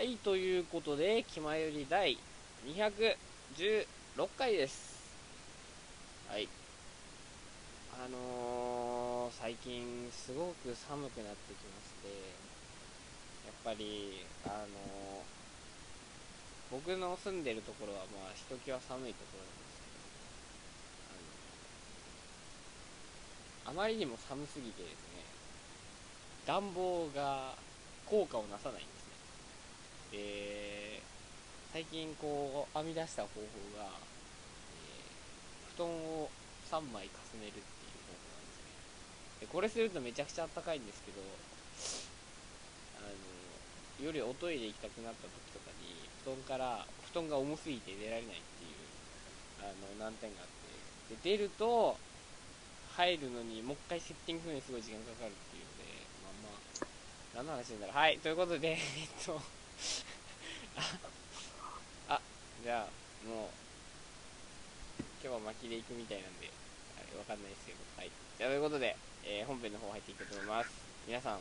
はい、ということで、気まより第216回です。はい。あのー、最近すごく寒くなってきまして、やっぱり、あのー、僕の住んでるところはまあ、ひときわ寒いところなんですけど、あのあまりにも寒すぎてですね、暖房が効果をなさないんです。で、最近こう編み出した方法が、えー布団を3枚重ねるっていう方法なんですね。でこれするとめちゃくちゃあったかいんですけど、あの、夜おトイレ行きたくなった時とかに、布団から、布団が重すぎて出られないっていう、あの、難点があって、で、出ると、入るのにもう一回セッティングするのにすごい時間かかるっていうので、まあまあ、何の話なんだろう。はい、ということで、えっと、あ、あ、じゃあ、もう、今日は巻きでいくみたいなんで、あれ、わかんないですけど、はい。じゃあ、ということで、えー本編の方入っていきたいと思います。皆さん、あの、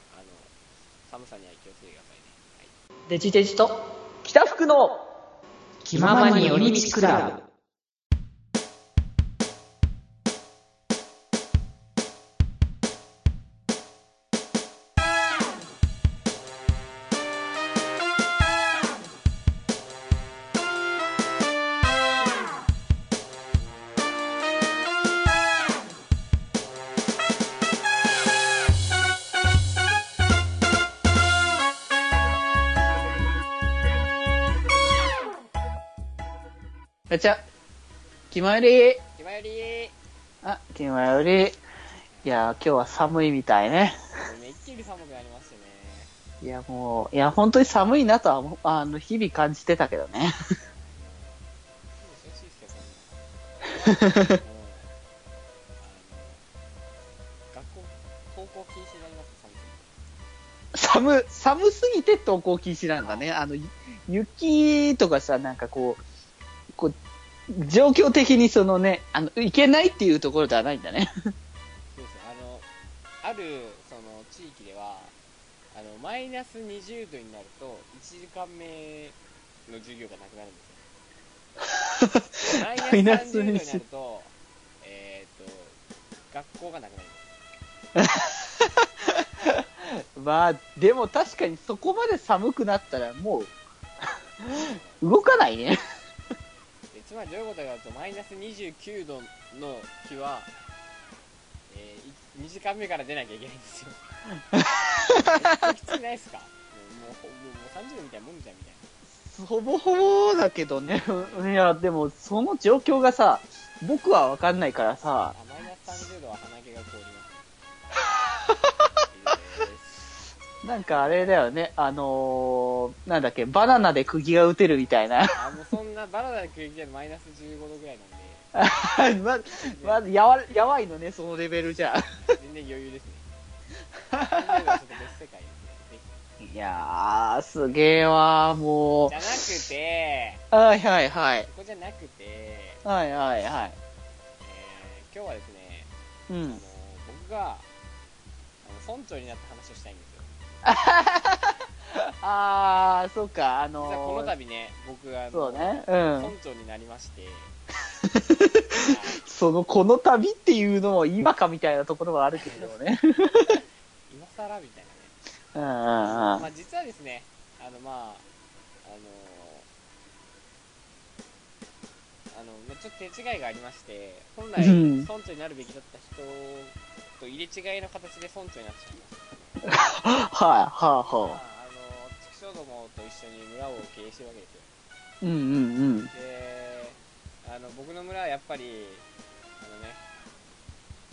寒さには気をつけてくださいね。はい。デジデジと北福の気ままに寄り道クラブ。ガチャ。気まより。気まよりーあ、気まより。いや、今日は寒いみたいね。めっきり寒くなりましたね。いや、もう、いや、本当に寒いなとは、あの、日々感じてたけどね。学校、登校禁止になりますぎて。寒、寒すぎて登校禁止なんだね。あの、ゆ雪とかさ、なんかこう、状況的にそのね、あの、いけないっていうところではないんだね。そうですあの、ある、その、地域では、あの、マイナス20度になると、1時間目の授業がなくなるんですよ。マイナス30度になると、えっ、と、学校がなくなります。まあ、でも確かにそこまで寒くなったらもう、動かないね。でつまりどういうことかというと、マイナス29度の日は、えー、2時間目から出なきゃいけないんですよ。きつくないですか？もう、もう、もうもう30度みたいなもんじゃんみたいな。ほぼほぼだけどね。いや、でもその状況がさ、僕はわかんないからさ、あ、マイナス30度は鼻毛が凍りなんかあれだよね、あのー、なんだっけ、バナナで釘が打てるみたいな。あ、もうそんなバナナで食い切るマイナス15度ぐらいなんで、ま、まずやわ、やばいのね、そのレベルじゃ。全然余裕ですね。30度はちょっと別世界ですね。ぜいやー、すげえわー、もうひ。じゃなくて、はいはいはい。ここじゃなくて、はいはいはい。えー、今日はですね、あのうん。僕があの村長になった話をしたいんですよ。あー、そうか、あ実はこののー、度ね、僕があのそうね、うん村。長になりまして、その、この旅っていうのも今かみたいなところはあるけれどね。今更みたいうんうんなね。まうんあ実はですね、あのまあ、あのあの、まあちょっと手違いがありまして、本来うん村長になるべきだった人と入れ違いの形で村長になってしまいました。はい、はあ、まあ、はあ。あの、畜生どもと一緒に村を経営してるわけですよ。うんうんうん。で、あの、僕の村はやっぱり、あのね、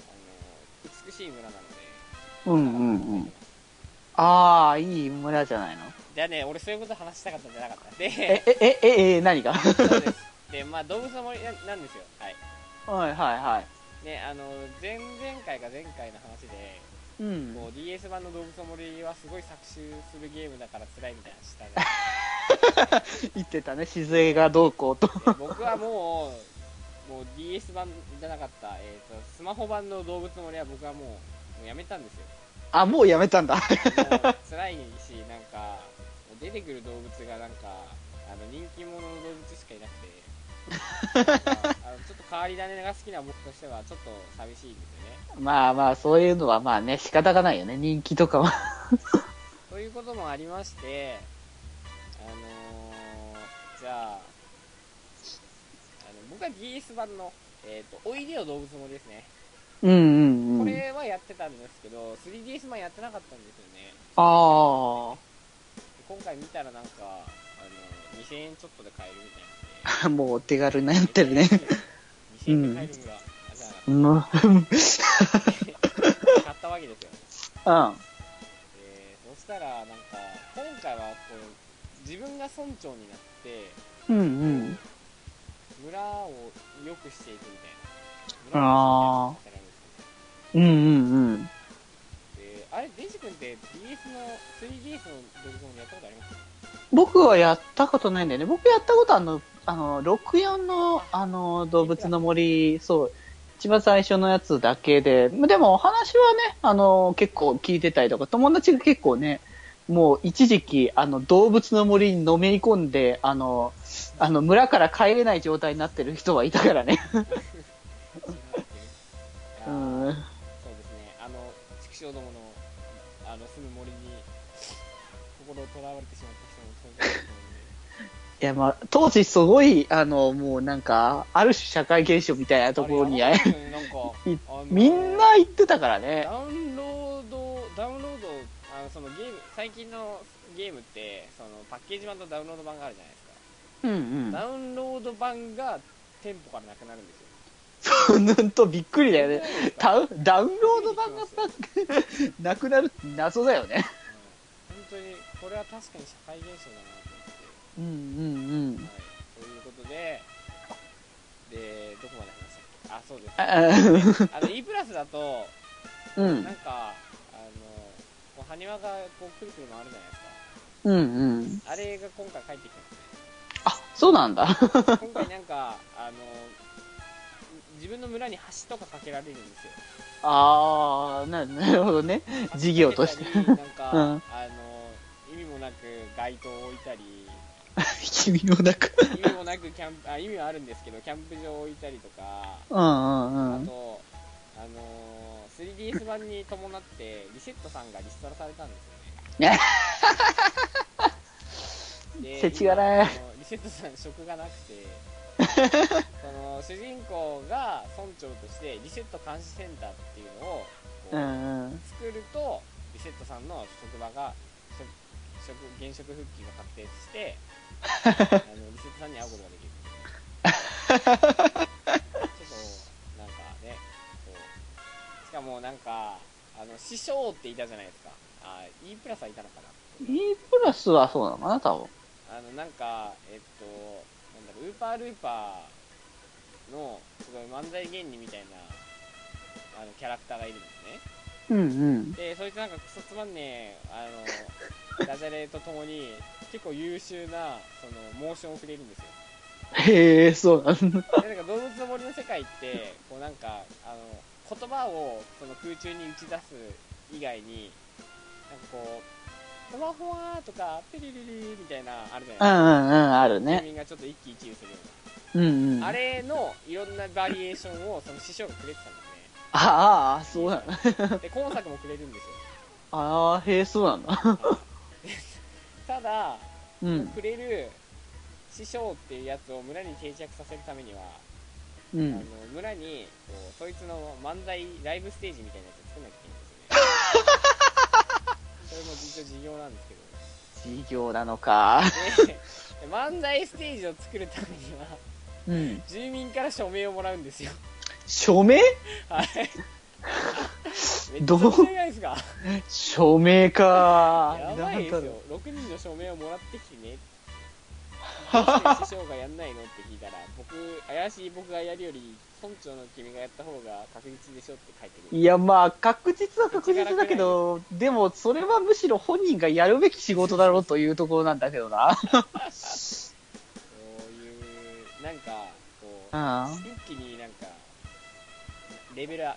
あの、美しい村なので、うんうんうん。あー、いい村じゃないの？じゃあね、俺そういうこと話したかったんじゃなかった。え、で、え、え、え、え、何が？はそうです。で、まあ動物の森ななんですよ。はい。いはいはい。ね、あの、前々回か前回の話で、うん。こう DS 版の動物の森はすごい搾取するゲームだから辛いみたいなのしたね。言ってたね、静江がどうこうと。で僕はもう、もう DS 版じゃなかった、えっ、と、スマホ版の動物の森は僕はもう、もうやめたんですよ。あ、もうやめたんだ。辛いし、なんか、出てくる動物がなんかあの人気者の動物しかいなくて あのちょっと変わり種が好きな僕としてはちょっと寂しいんですまあまあ、そういうのはまあね、仕方がないよね。人気とかは。ということもありましてあのーじゃああの僕は DS 版のえっ、とおいでよ動物もですねうんうんうん。これはやってたんですけど 3DS 版やってなかったんですよねあ今回見たらなんかあの2000円ちょっとで買えるみたいあ。もう手軽になってるね。2000円で買えるんが、あじゃあうん。うん。買ったわけですよでそしたらなんか今回はこう自分が村長になってうんうん。村を良くしていくみたいな村あーを良くしていくみたいなのをさせられるんですようんうんうん。であれデンジ君って DS の 3DS のドリコンやったことあります？僕はやったことないんだよね。僕やったことあの、あの、64の、あの、動物の森、そう、一番最初のやつだけで、でもお話はね、あの、結構聞いてたりとか、友達が結構ね、もう一時期、あの、動物の森にのめり込んで、あの、あの、村から帰れない状態になってる人はいたからね。うん。や、まあ、当時すごい、あの、もうなんか、ある種社会現象みたいなところに、なんかみんな行ってたからね。ダウンロードダウンロードあのそのゲーム最近のゲームってそのパッケージ版とダウンロード版があるじゃないですか、うんうん。ダウンロード版が店舗からなくなるんですよそう、ほんとびっくりだよね。ダウダウンロード版がなくなるって謎だよね。本当にこれは確かに社会現象だなとうんうん思って、はい、ということででどこまで話したっけあそうです。うん。あ。あの E プラスだと うん。なんかあのこう埴輪がこうくるくる回るじゃないですか。うんうん。あれが今回帰ってきたんですね。あ、そうなんだ。今回なんかあの自分の村に橋とか架けられるんですよ。あー、ななるほどね。事業として。なんか、うん。あの意味もなく街灯を置いたり君もなく。意味もなくキャンプ あ意味はあるんですけどキャンプ場を置いたりとかうんうんうん。あと、あのー 3DS 版に伴ってリセットさんがリストラされたんですよね。で世知辛いリセットさん職がなくて、その主人公が村長としてリセット監視センターっていうのをこううんうん。作るとリセットさんの職場が職職現職復帰が確定して あのリセットさんに会うことができる。ちょっとなんかねこうしかもなんかあの師匠っていたじゃないですか。あ E プラスはいたのかな。E プラスはそうなのかな、多分。あのなんかえっとなんだろうウーパールーパーのすごい漫才芸人みたいなあのキャラクターがいるんですねうんうん。でそいつなんかクソつまんねえあのダジャレとともに 結構優秀なそのモーションをくれるんですよへえ、そうなんだ。でなんか動物の森の世界ってこうなんかあの言葉をその空中に打ち出す以外になんかこうほわほわーとかピリリリみたいなあるじゃうんないうんうん、あるですか、ね。みがちょっと一喜一憂するようんう。うんな、あれのいろんなバリエーションをその師匠がくれてたんですああ、そうなの。ねで今作もくれるんですよああ、へえ、そうなんだ。ただうん。くれる師匠っていうやつを村に定着させるためには、うあのん。村にこうそいつの漫才ライブステージみたいなやつを作んなきゃいけないんですよね それも一応事業なんですけど事業なのか。で漫才ステージを作るためにはうん。住民から署名をもらうんですよ署名？はい。どう？署名か。やばいですよ。6人の署名をもらってきてね。師匠がやんないのって聞いたら僕怪しい僕がやるより村長の君がやった方が確実でしょって書いてくるいや、まあ、確実は確実だけど、でも、それはむしろ本人がやるべき仕事だろうというところなんだけどな。そういうなんかこううん。一気になんかレベルあ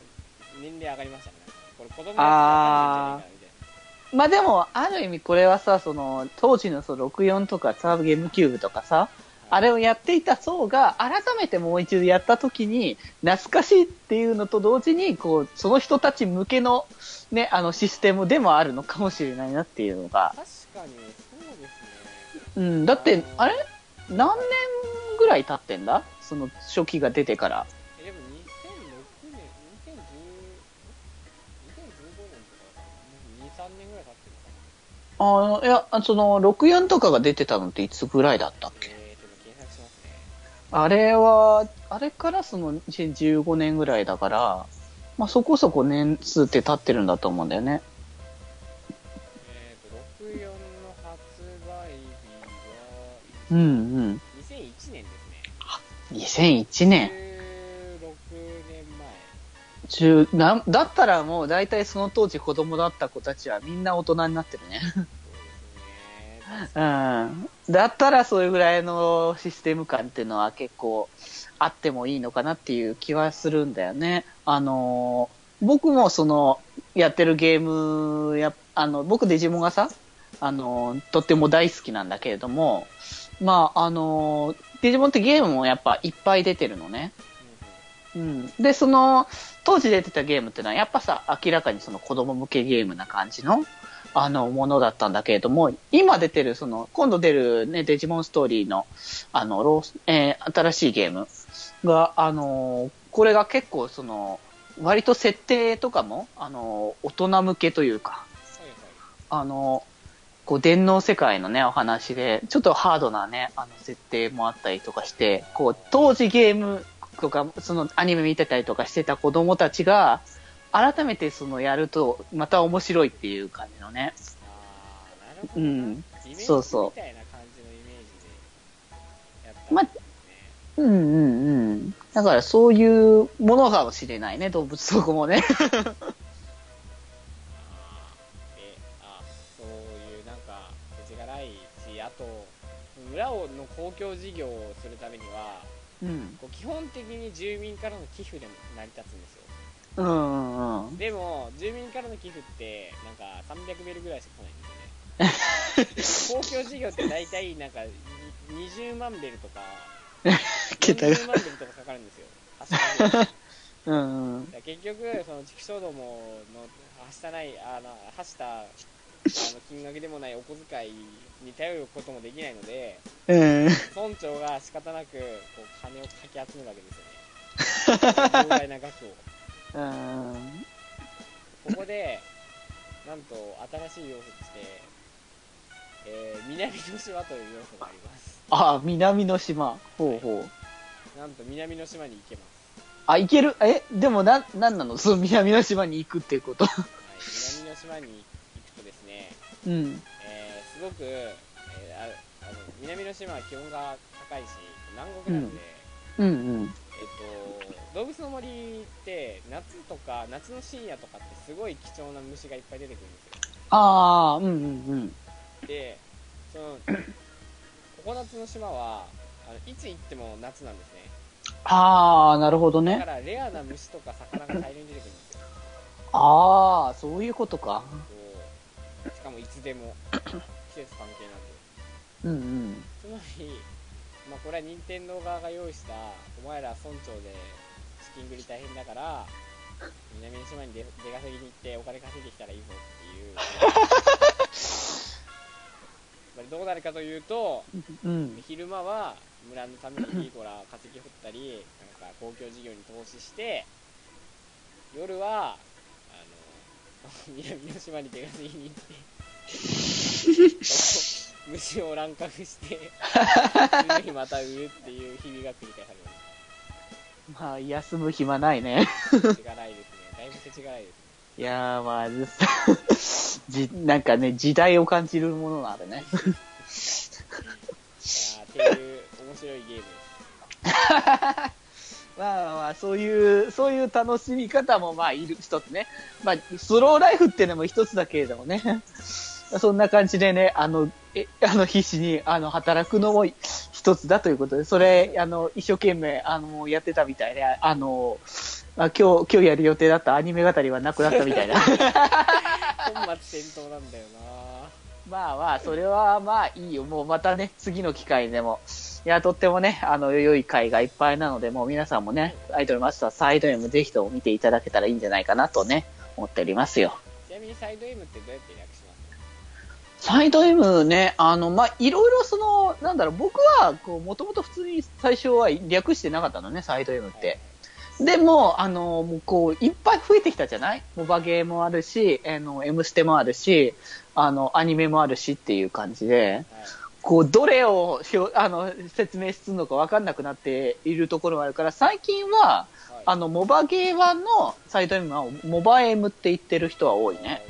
年齢上がりましたね。これ子供のやつわかんないんじゃないかなみたいな。まあでも、ある意味これはさ、その、当時のその64とかサーブゲームキューブとかさ、あれをやっていた層が改めてもう一度やった時に懐かしいっていうのと同時に、こう、その人たち向けのね、あのシステムでもあるのかもしれないなっていうのが。確かにそうですね。うん、だって、あれ？何年ぐらい経ってんだ？その初期が出てから。あの、いや、その、64とかが出てたのっていつぐらいだったっけ？あれは、あれからその2015年ぐらいだから、まあそこそこ年数って経ってるんだと思うんだよね。えーと64の発売日はうんうん。2001年ですね2001年。16年中なんだったらもう大体その当時子供だった子たちはみんな大人になってるね。うん。だったらそういうぐらいのシステム感っていうのは結構あってもいいのかなっていう気はするんだよね。あのー僕もその、やってるゲームや、あの、僕デジモンがさ、あのーとっても大好きなんだけれども、まあ、あのーデジモンってゲームもやっぱいっぱい出てるのね。うん。で、その、当時出てたゲームっていうのは、やっぱさ、明らかにその子供向けゲームな感じの、あの、ものだったんだけれども、今出てる、その、今度出るね、デジモンストーリーの、あの、ロー、えー新しいゲームが、あのーこれが結構その、割と設定とかも、あのー大人向けというか、あの、こう、電脳世界のね、お話で、ちょっとハードなね、あの、設定もあったりとかして、こう、当時ゲームとか、そのアニメ見てたりとかしてた子供たちが、改めてそのやると、また面白いっていう感じのね。あーなるほどな、うん。そうそうみたいな感じのイメージでやったまんですね、うんうんうん。だからそういうものかもしれないね、動物そこもね。あーえあそういうなんか世知辛いしあと村をの公共事業をするためにはうん。こう基本的に住民からの寄付で成り立つんですよ。うんうんうん。でも住民からの寄付ってなんか300ベルぐらいしか来ないんですよね。公共事業って大体なんかに20万ベルとか 桁が。40万ベルとかかかるんですよ。うん結局、その畜生どものはしたない、あの、はした、あの、金額でもないお小遣いに頼ることもできないので、うん。村長が仕方なく、こう、金をかき集めるわけですよね。膨大な額を。うん。ここで、なんと、新しい要素として、えー、南の島という要素があります。あ、南の島。ほうほう。なんと、南の島に行けます。あ、行ける？え、でもな、なんなの？その南の島に行くっていうこと。はい、南の島にうん。えーすごく、えーああの南の島は気温が高いし南国なので、うんうん。えっと動物の森って夏とか夏の深夜とかってすごい貴重な虫がいっぱい出てくるんですよああ、うんうんうん。でその常夏の島はあのいつ行っても夏なんですねああ、なるほどね。だからレアな虫とか魚が大量に出てくるんですよああ、そういうことか。そういつでも季節関係なくうんうん。つまり、まあ、これは任天堂側が用意したお前ら村長で資金繰り大変だから南の島に出出稼ぎに行ってお金稼いできたらいいぞっていうどうなるかというとうん。昼間は村のためにほら化石掘ったりなんか公共事業に投資して夜はあの 南の島に出稼ぎに行って虫を乱獲して次の日また売るっていう日々が繰り返されままあ、休む暇ないね。す世知辛いですねだいぶ世知辛いですねいやー、まあ、じ、なんかね、時代を感じるものがあるね。いやーっていう面白いゲームです まあまあ、そういう、そういう楽しみ方もまあいる一つね。まあ、スローライフっていうのも一つだけれどもね。そんな感じでね、あの、え、あの、必死に、あの、働くのも一つだということで、それ、あの、一生懸命、あの、やってたみたいで、あの、あ今日、今日やる予定だったアニメ語りはなくなったみたいな。本末転倒なんだよまあまあ、それはまあいいよ。もうまたね、次の機会でも。いや、とってもね、あの、良い回がいっぱいなので、もう皆さんもね、アイドルマスターサイド M ぜひとも見ていただけたらいいんじゃないかなとね、思っておりますよ。なちなみにサイド M ってどうやって略しますサイド M ね、あの、まあ、いろいろその、なんだろう、僕は、こう、もともと普通に最初は略してなかったのね、サイド M って。でも、あの、もうこう、いっぱい増えてきたじゃない？モバゲーもあるし、あの、M ステもあるし、あの、アニメもあるしっていう感じで、はいこう、どれをひょあの説明するのか分かんなくなっているところがあるから、最近は、はいあの、モバゲーワンのサイド M は、モバ M って言ってる人は多いね。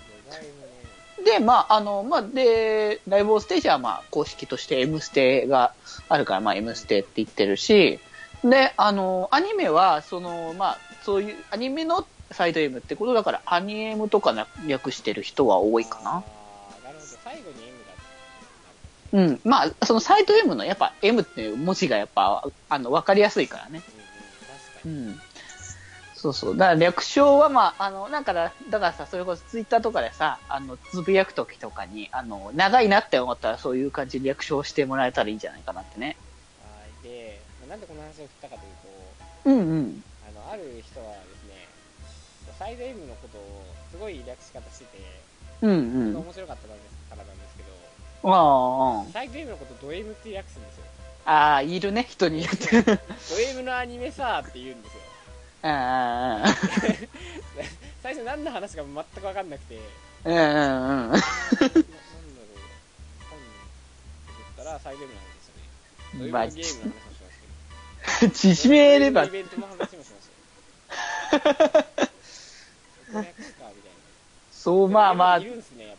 で、まあ、あの、まあ、で、ライブオーステージは、まあ、公式として M ステがあるから、まあ、M ステって言ってるし、で、あの、アニメは、その、まあ、そういう、アニメのサイド M ってことだから、アニエムとかな略してる人は多いかな。なるほど最後に M がうん。まあ、そのサイド M の、やっぱ M っていう文字がやっぱ、あの、わかりやすいからね。うんうん確かにうん。そうそう。だから略称はまあ、あの、なんかだ、だからさ、それこそツイッターとかでさ、あの、つぶやくときとかに、あの、長いなって思ったらそういう感じで略称してもらえたらいいんじゃないかなってね。はいでまあなんでこの話を振ったかというとうんうん。あのある人はですねサイド M のことをすごい略し方してて、うんうん。面白かったからなんですけどあサイド M のことド M って略すんですよあ、ああ、いるね、人によって。ド M のアニメさーって言うんですよああ、最初何の話か全く分かんなくて。うんうんうん。なだろう言ったらサイド M の話でしたねゲームの話もしますけど縮めれば。イ、ベントの話もしましたよ。そう、まあまあ。い、るんすねやっ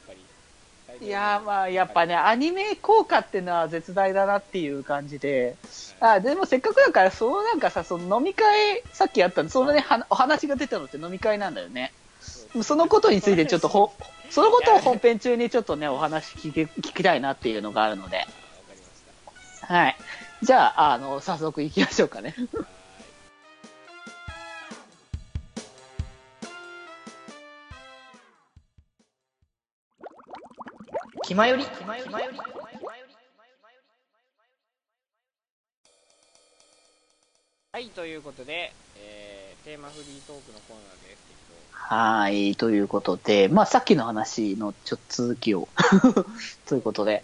いやーまあ、やっぱね、アニメ効果っていうのは絶大だなっていう感じで、あでもせっかくだから、そのなんかさ、その飲み会、さっきあったの、そのね、はお話が出たのって飲み会なんだよね。そのことについてちょっとほ、そのことを本編中にちょっとね、お話聞き聞きたいなっていうのがあるので、はい。じゃあ、あの、早速行きましょうかね。は気まより、はい、ということで、えー、テーマフリートークのコーナーですはい、ということで、まあさっきの話のちょっと続きを、ということで、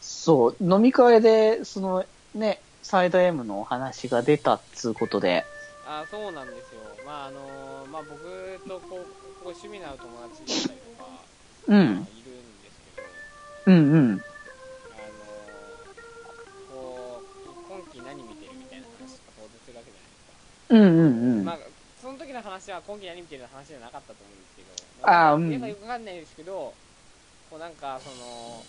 そう、飲み会で、そのね、サイド M のお話が出たっつうことで、あそうなんですよ。まああのーまあ僕とこう、ここ趣味の合う友達だったりとか、うんうんうん、あのーこう、今期何見てるみたいな話とか当然するわけじゃないですか。うんうんうん。まあ、その時の話は今期何見てるの話じゃなかったと思うんですけど、あーうんよくわかんないですけど、こうなんかその、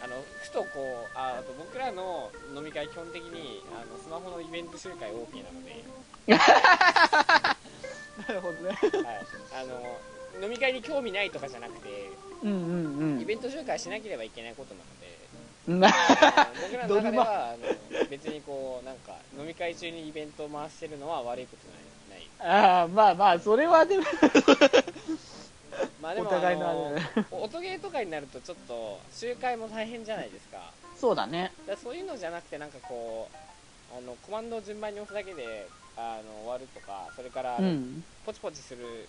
あの、ふとこう、ああと僕らの飲み会基本的に、あの、スマホのイベント集会 OK なので、なるほどね。はい、あの、飲み会に興味ないとかじゃなくて、うんうんイベント集会しなければいけないことなので、僕らの中では、あの別にこう、なんか、飲み会中にイベントを回してるのは悪いことない。ないああ、まあまあ、それはでも、まあでもお互いのあのれ音ゲーとかになるとちょっと集会も大変じゃないですかそうだね。だそういうのじゃなくてなんかこうあのコマンドを順番に押すだけであの終わるとかそれから、うん。ポチポチする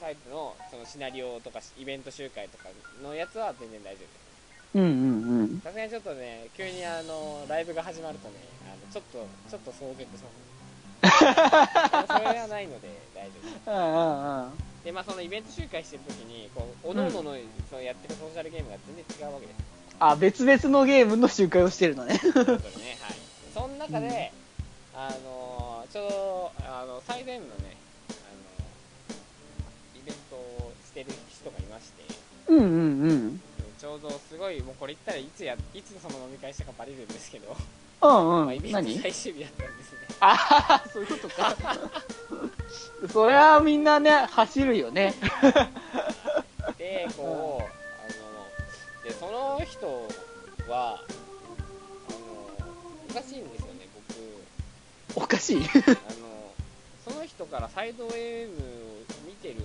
タイプのそのシナリオとかイベント集会とかのやつは全然大丈夫。ですうんうんうん。さすがにちょっとね急にあのライブが始まるとねあのちょっとちょっと騒然とします。それはないので大丈夫。ですうんうんうん。でまあそのイベント集会してる時にこう各々のそのやってるソーシャルゲームが全然違うわけです。あ、別々のゲームの集会をしてるのね。そねはい。その中で、あのちょうどあのサイド M のねうんうんうん。ちょうどすごいもうこれ言ったらいつやいつその飲み会したかバレるんですけど、うんうん。ベン何？ト最終日だったんですねああ、そういうことか。そりゃみんなね、走るよね。でこうあのでその人はあのおかしいんですよね僕おかしい？あのその人からサイド M を見てる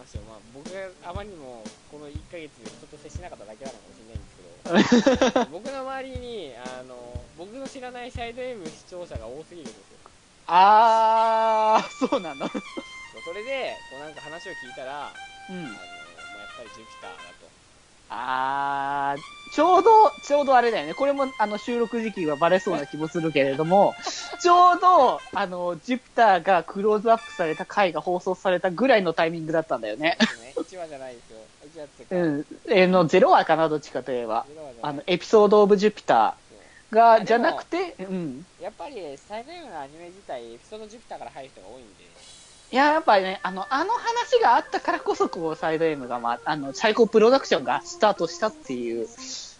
話しょう、まあ、僕があまりにもこの1ヶ月人と接しなかっただけなのかもしれないんですけど 僕の周りにあの僕の知らないサイド M 視聴者が多すぎるんですよあー、そうなの。それでこうなんか話を聞いたら、うんあの。まあ、やっぱりジュピターだとあー、ちょうど、ちょうどあれだよね。これも、あの、収録時期がバレそうな気もするけれども、ちょうど、あの、ジュピターがクローズアップされた回が放送されたぐらいのタイミングだったんだよね。ですね1話じゃないですよ1話ってか、うん。えーの、ゼロ話かな、どっちかといえば。0あの、エピソードオブジュピターが、じゃなくて、うん。やっぱりサイド M のアニメ自体エピソードジュピターから入る人が多いんでいや、やっぱりね、あの、あの話があったからこそ、こう、サイド M が、まあ、あの、最高プロダクションがスタートしたっていう、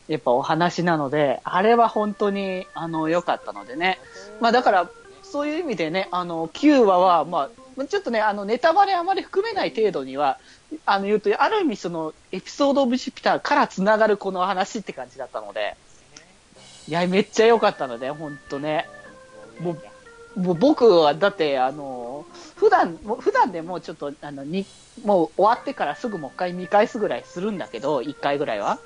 やっぱお話なので、あれは本当に、あの、良かったのでね。まあだから、そういう意味でね、あの、9話は、まあ、ちょっとね、あの、ネタバレあまり含めない程度には、あの、言うと、ある意味その、エピソードオブジュピターから繋がるこの話って感じだったので、いや、めっちゃ良かったので、本当ね。もうもう僕は、だって、あの、普段、普段でもうちょっと、あの、に、もう終わってからすぐもう一回見返すぐらいするんだけど、一回ぐらいは。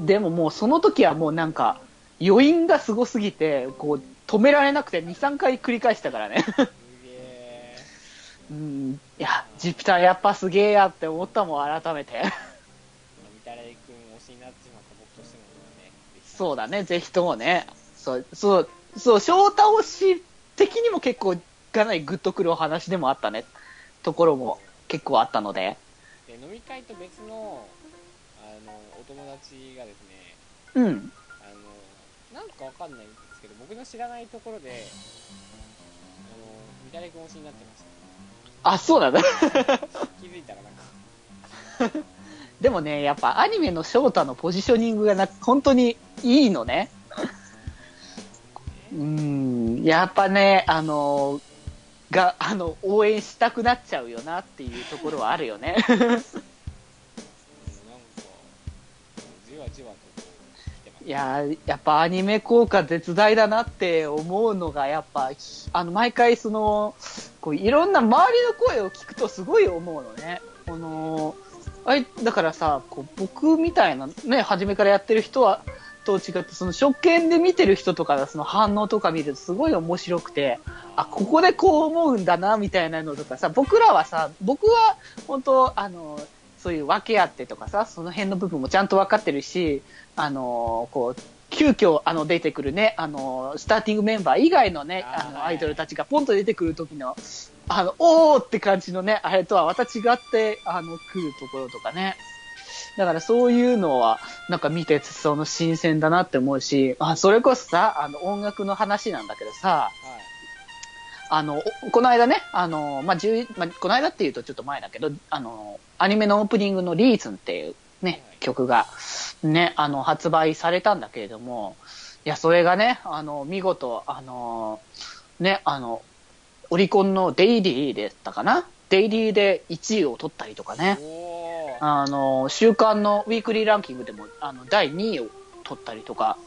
でももうその時はもうなんか、余韻がすごすぎて、こう、止められなくて2、3回繰り返したからね。うん、いや、ジュピターやっぱすげえやって思ったもん、改めて。みたらい君推しになってしまった僕としてもねそうだね、ぜひともね。そう、そう、そう、翔太推し的にも結構、かなりグッとくるお話でもあったね。ところも結構あったので。で飲み会と別のあのお友達がですねうん。あのなんかわかんないんですけど僕の知らないところであのみたらい君推しになってましあ、そうなんだ。た気づいたらなんか でもね、やっぱアニメの翔太のポジショニングがな、本当にいいのね。うん、やっぱね、あの、が、あの、応援したくなっちゃうよなっていうところはあるよね。う んなんかじわじわいやーやっぱアニメ効果絶大だなって思うのが、やっぱ、あの、毎回その、こう、いろんな周りの声を聞くとすごい思うのね。この、あい、だからさ、こう、僕みたいなね、初めからやってる人は、と違って、その初見で見てる人とかのその反応とか見るとすごい面白くて、あ、ここでこう思うんだな、みたいなのとかさ、僕らはさ、僕は本当、あの、そういう分け合ってとかさ、その辺の部分もちゃんと分かってるし、あの、こう、急遽、あの、出てくるね、あの、スターティングメンバー以外のね、あの、アイドルたちがポンと出てくる時の、あの、おーって感じのね、あれとはまた違って、あの、来るところとかね。だからそういうのは、なんか見てて、その新鮮だなって思うし、あ、それこそさ、あの、音楽の話なんだけどさ、はい。あの、おこの間ね、あの、まあ、10まあ、この間っていうとちょっと前だけど、あの、アニメのオープニングのリーズンっていうねはい、曲が、ね、あの、発売されたんだけれども、いや、それがね、あの、見事、あの、ね、あの、オリコンのデイリーでしたかな？デイリーで1位を取ったりとかね、あの、週間のウィークリーランキングでも、あの、第2位を取ったりとか、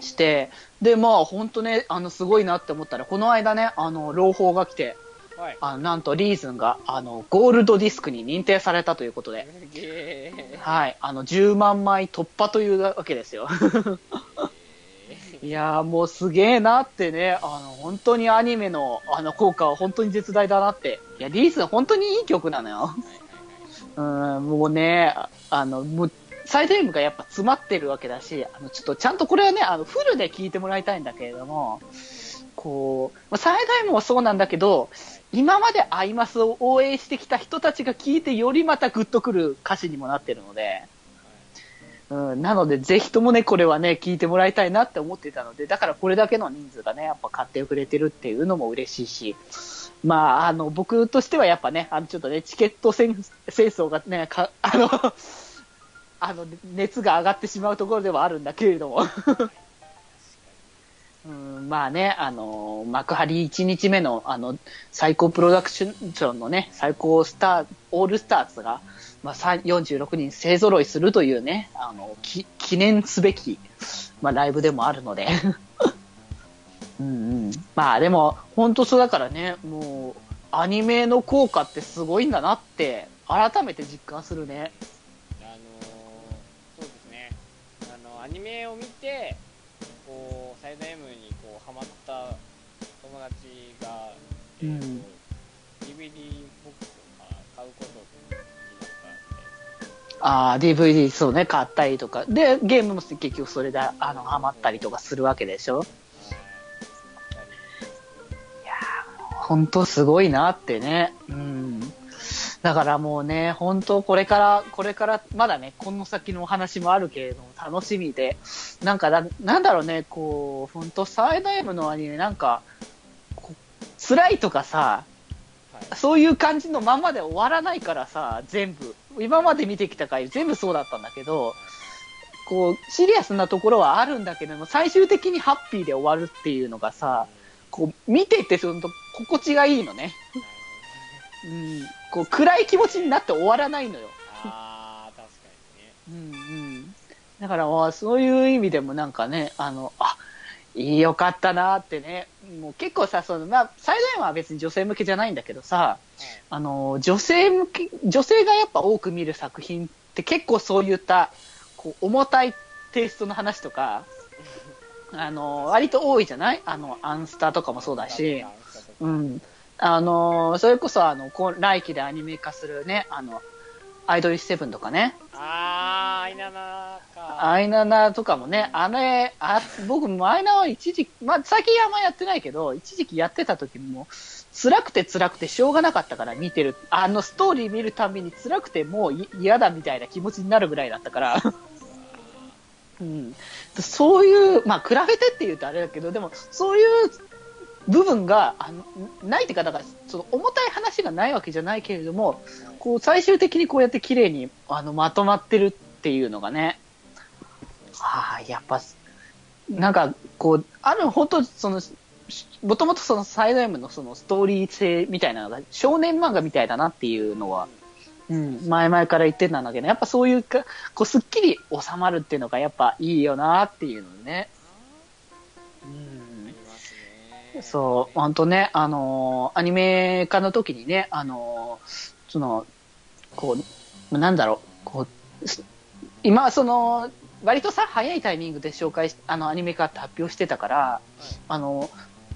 して、で、まあ、本当ね、あの、すごいなって思ったら、この間ね、あの、朗報が来て、はいあのなんとリーズンが、あの、ゴールドディスクに認定されたということで、はい、あの、10万枚突破というわけですよ。いやー、もうすげえなってね、あの、本当にアニメの、あの、効果は本当に絶大だなって。いや、リーズン本当にいい曲なのよ。うん、もうね、あの、もう、サイド M がやっぱ詰まってるわけだし、あの、ちょっとちゃんとこれはね、あの、フルで聴いてもらいたいんだけれども、こう、まあサイド M もそうなんだけど、今までアイマスを応援してきた人たちが聴いてよりまたグッとくる歌詞にもなってるので、うん、なので、ぜひともね、これはね、聞いてもらいたいなって思ってたので、だからこれだけの人数がね、やっぱ買ってくれてるっていうのも嬉しいし、まあ、あの、僕としてはやっぱね、あの、ちょっとね、チケット戦戦争がね、か、あの、あの、熱が上がってしまうところではあるんだけれども、うん、まあね、あの、幕張1日目の、あの、最高プロダクションのね、最高スター、オールスターズが、まあ、46人勢揃いするというね、あの、き記念すべき、まあ、ライブでもあるので。うんうん。まあ、でも、本当そうだからね、もう、アニメの効果ってすごいんだなって、改めて実感するね。あのーそうですねあのアニメを見てこうサイド M にこうハマった友達が、えーとうん DVD ボックスを買うことになったんでああ、DVD そうね、買ったりとか。で、ゲームも結局それで、あの、ハマったりとかするわけでしょ？本当すごいなってね。うん。だからもうね、本当これから、これから、まだね、この先のお話もあるけれども、楽しみで。なんかだ、なんだろうね、こう、本当サイド M のアニメなんか、辛いとかさ、はいそういう感じのままで終わらないからさ、全部。今まで見てきた回全部そうだったんだけど、こう、シリアスなところはあるんだけども、最終的にハッピーで終わるっていうのがさ、こう、見てて、その、心地がいいのね。うん。こう、暗い気持ちになって終わらないのよ。あー確かにねうんうん。だから、まあそういう意味でもなんかね、あの、あ、いいよかったなってね。もう結構さ、その、まあ、サイド M は別に女性向けじゃないんだけどさ、はいあの、女性向け、女性がやっぱ多く見る作品って結構そういった、こう、重たいテイストの話とか、あの、割と多いじゃない？あの、アンスタとかもそうだし、うん。あの、それこそあの、来期でアニメ化するね、あの、アイドルセブンとかね、あーアイナナかアイナナとかもね、あれ、あ僕もアイナは一時期、まあ、最近あんまやってないけど、一時期やってた時も、辛くて辛くてしょうがなかったから見てる。あのストーリー見るたびに辛くてもうい嫌だみたいな気持ちになるぐらいだったから。うん。そういう、まあ、比べてって言うとあれだけど、でも、そういう部分が、あのないっていうか、だから、その重たい話がないわけじゃないけれども、こう、最終的にこうやって綺麗に、あの、まとまってるっていうのがね、ああ、やっぱ、なんか、こう、ある、本当その、もともとそのサイド M のそのストーリー性みたいなのが少年漫画みたいだなっていうのは、うん、前々から言ってたんだけど、やっぱそういうか、こう、すっきり収まるっていうのがやっぱいいよなっていうのね。そう、本当ね、あのーアニメ化の時にね、あのーその、こう、なんだろう、こう、す今、その、割とさ、早いタイミングで紹介し、あの、アニメ化って発表してたから、あの、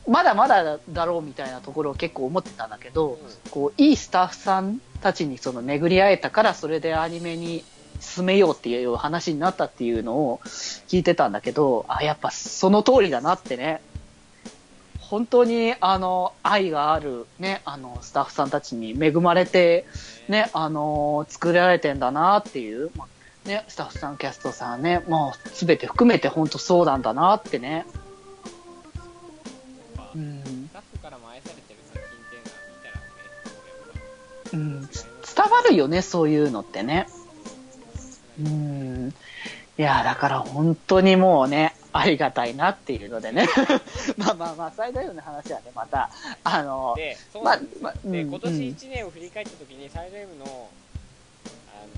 まだまだだろうみたいなところを結構思ってたんだけど、こう、いいスタッフさんたちにその巡り会えたから、それでアニメに進めようっていう話になったっていうのを聞いてたんだけど、あ、やっぱその通りだなってね。本当に、あの、愛があるね、あの、スタッフさんたちに恵まれて、ね、あの、作られてんだなっていう、まあね、スタッフさん、キャストさんね、もうすべて含めて本当そうなんだなってね。かうんスタッフからも愛されてる作品っていうのは見たらね、うん、伝わるよね、そういうのってね。うん。いや、だから本当にもうね、ありがたいなっていうのでね。まあまあまあ、最大の話はね、また、あの、で、そうまあなんですよ、まあで、うん今年うん1年を振り返った時に、サイド M の、あ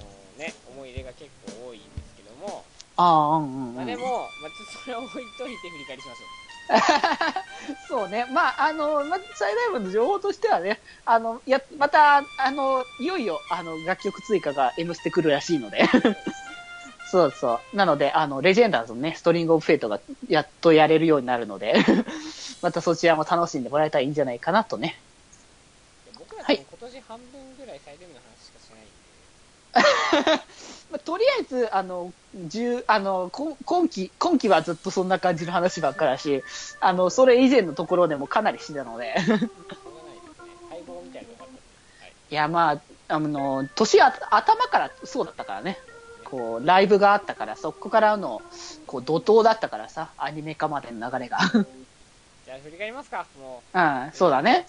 のね、思い入れが結構多いんですけども、ああ、うんうん、うん。まあでも、まあ、ちょっとそれを置いといて振り返りしましょ そうね。まあ、あの、まあ、最大部の情報としてはね、あの、や、また、あの、いよいよ、あの、楽曲追加が M ステ来るらしいので。そうそう。なので、あの、レジェンダーズのね、ストリングオブフェイトがやっとやれるようになるので、またそちらも楽しんでもらえたらいいんじゃないかなとね。僕らは今年半分ぐらいサイの話しかしないんで、まあ、とりあえず、あの、十、あの、こ今期、今期はずっとそんな感じの話ばっかだし、あの、それ以前のところでもかなりしてたので。い。いや、まあ、あの、年あ頭からそうだったからね。こう、ライブがあったから、そこからの、こう、怒涛だったからさ、アニメ化までの流れが。じゃあ振り返りますか、もうん、そうだね。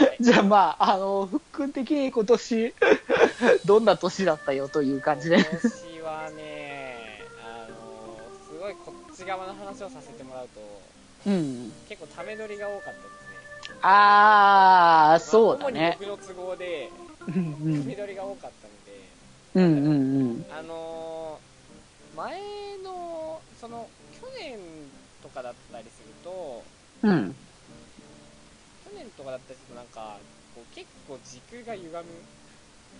う。はいじゃあまあ、あの、ふっくん的に今年、どんな年だったよという感じで。今年はね、あのすごいこっち側の話をさせてもらうと、うん。結構ため撮りが多かったですね。あー、まあそうだね。僕の都合で、うんため撮りが多かったので、うん。うんうんうん。あのー前の、その、去年とかだったりすると、うん。去年とかだったりするとなんか、こう結構時空が歪む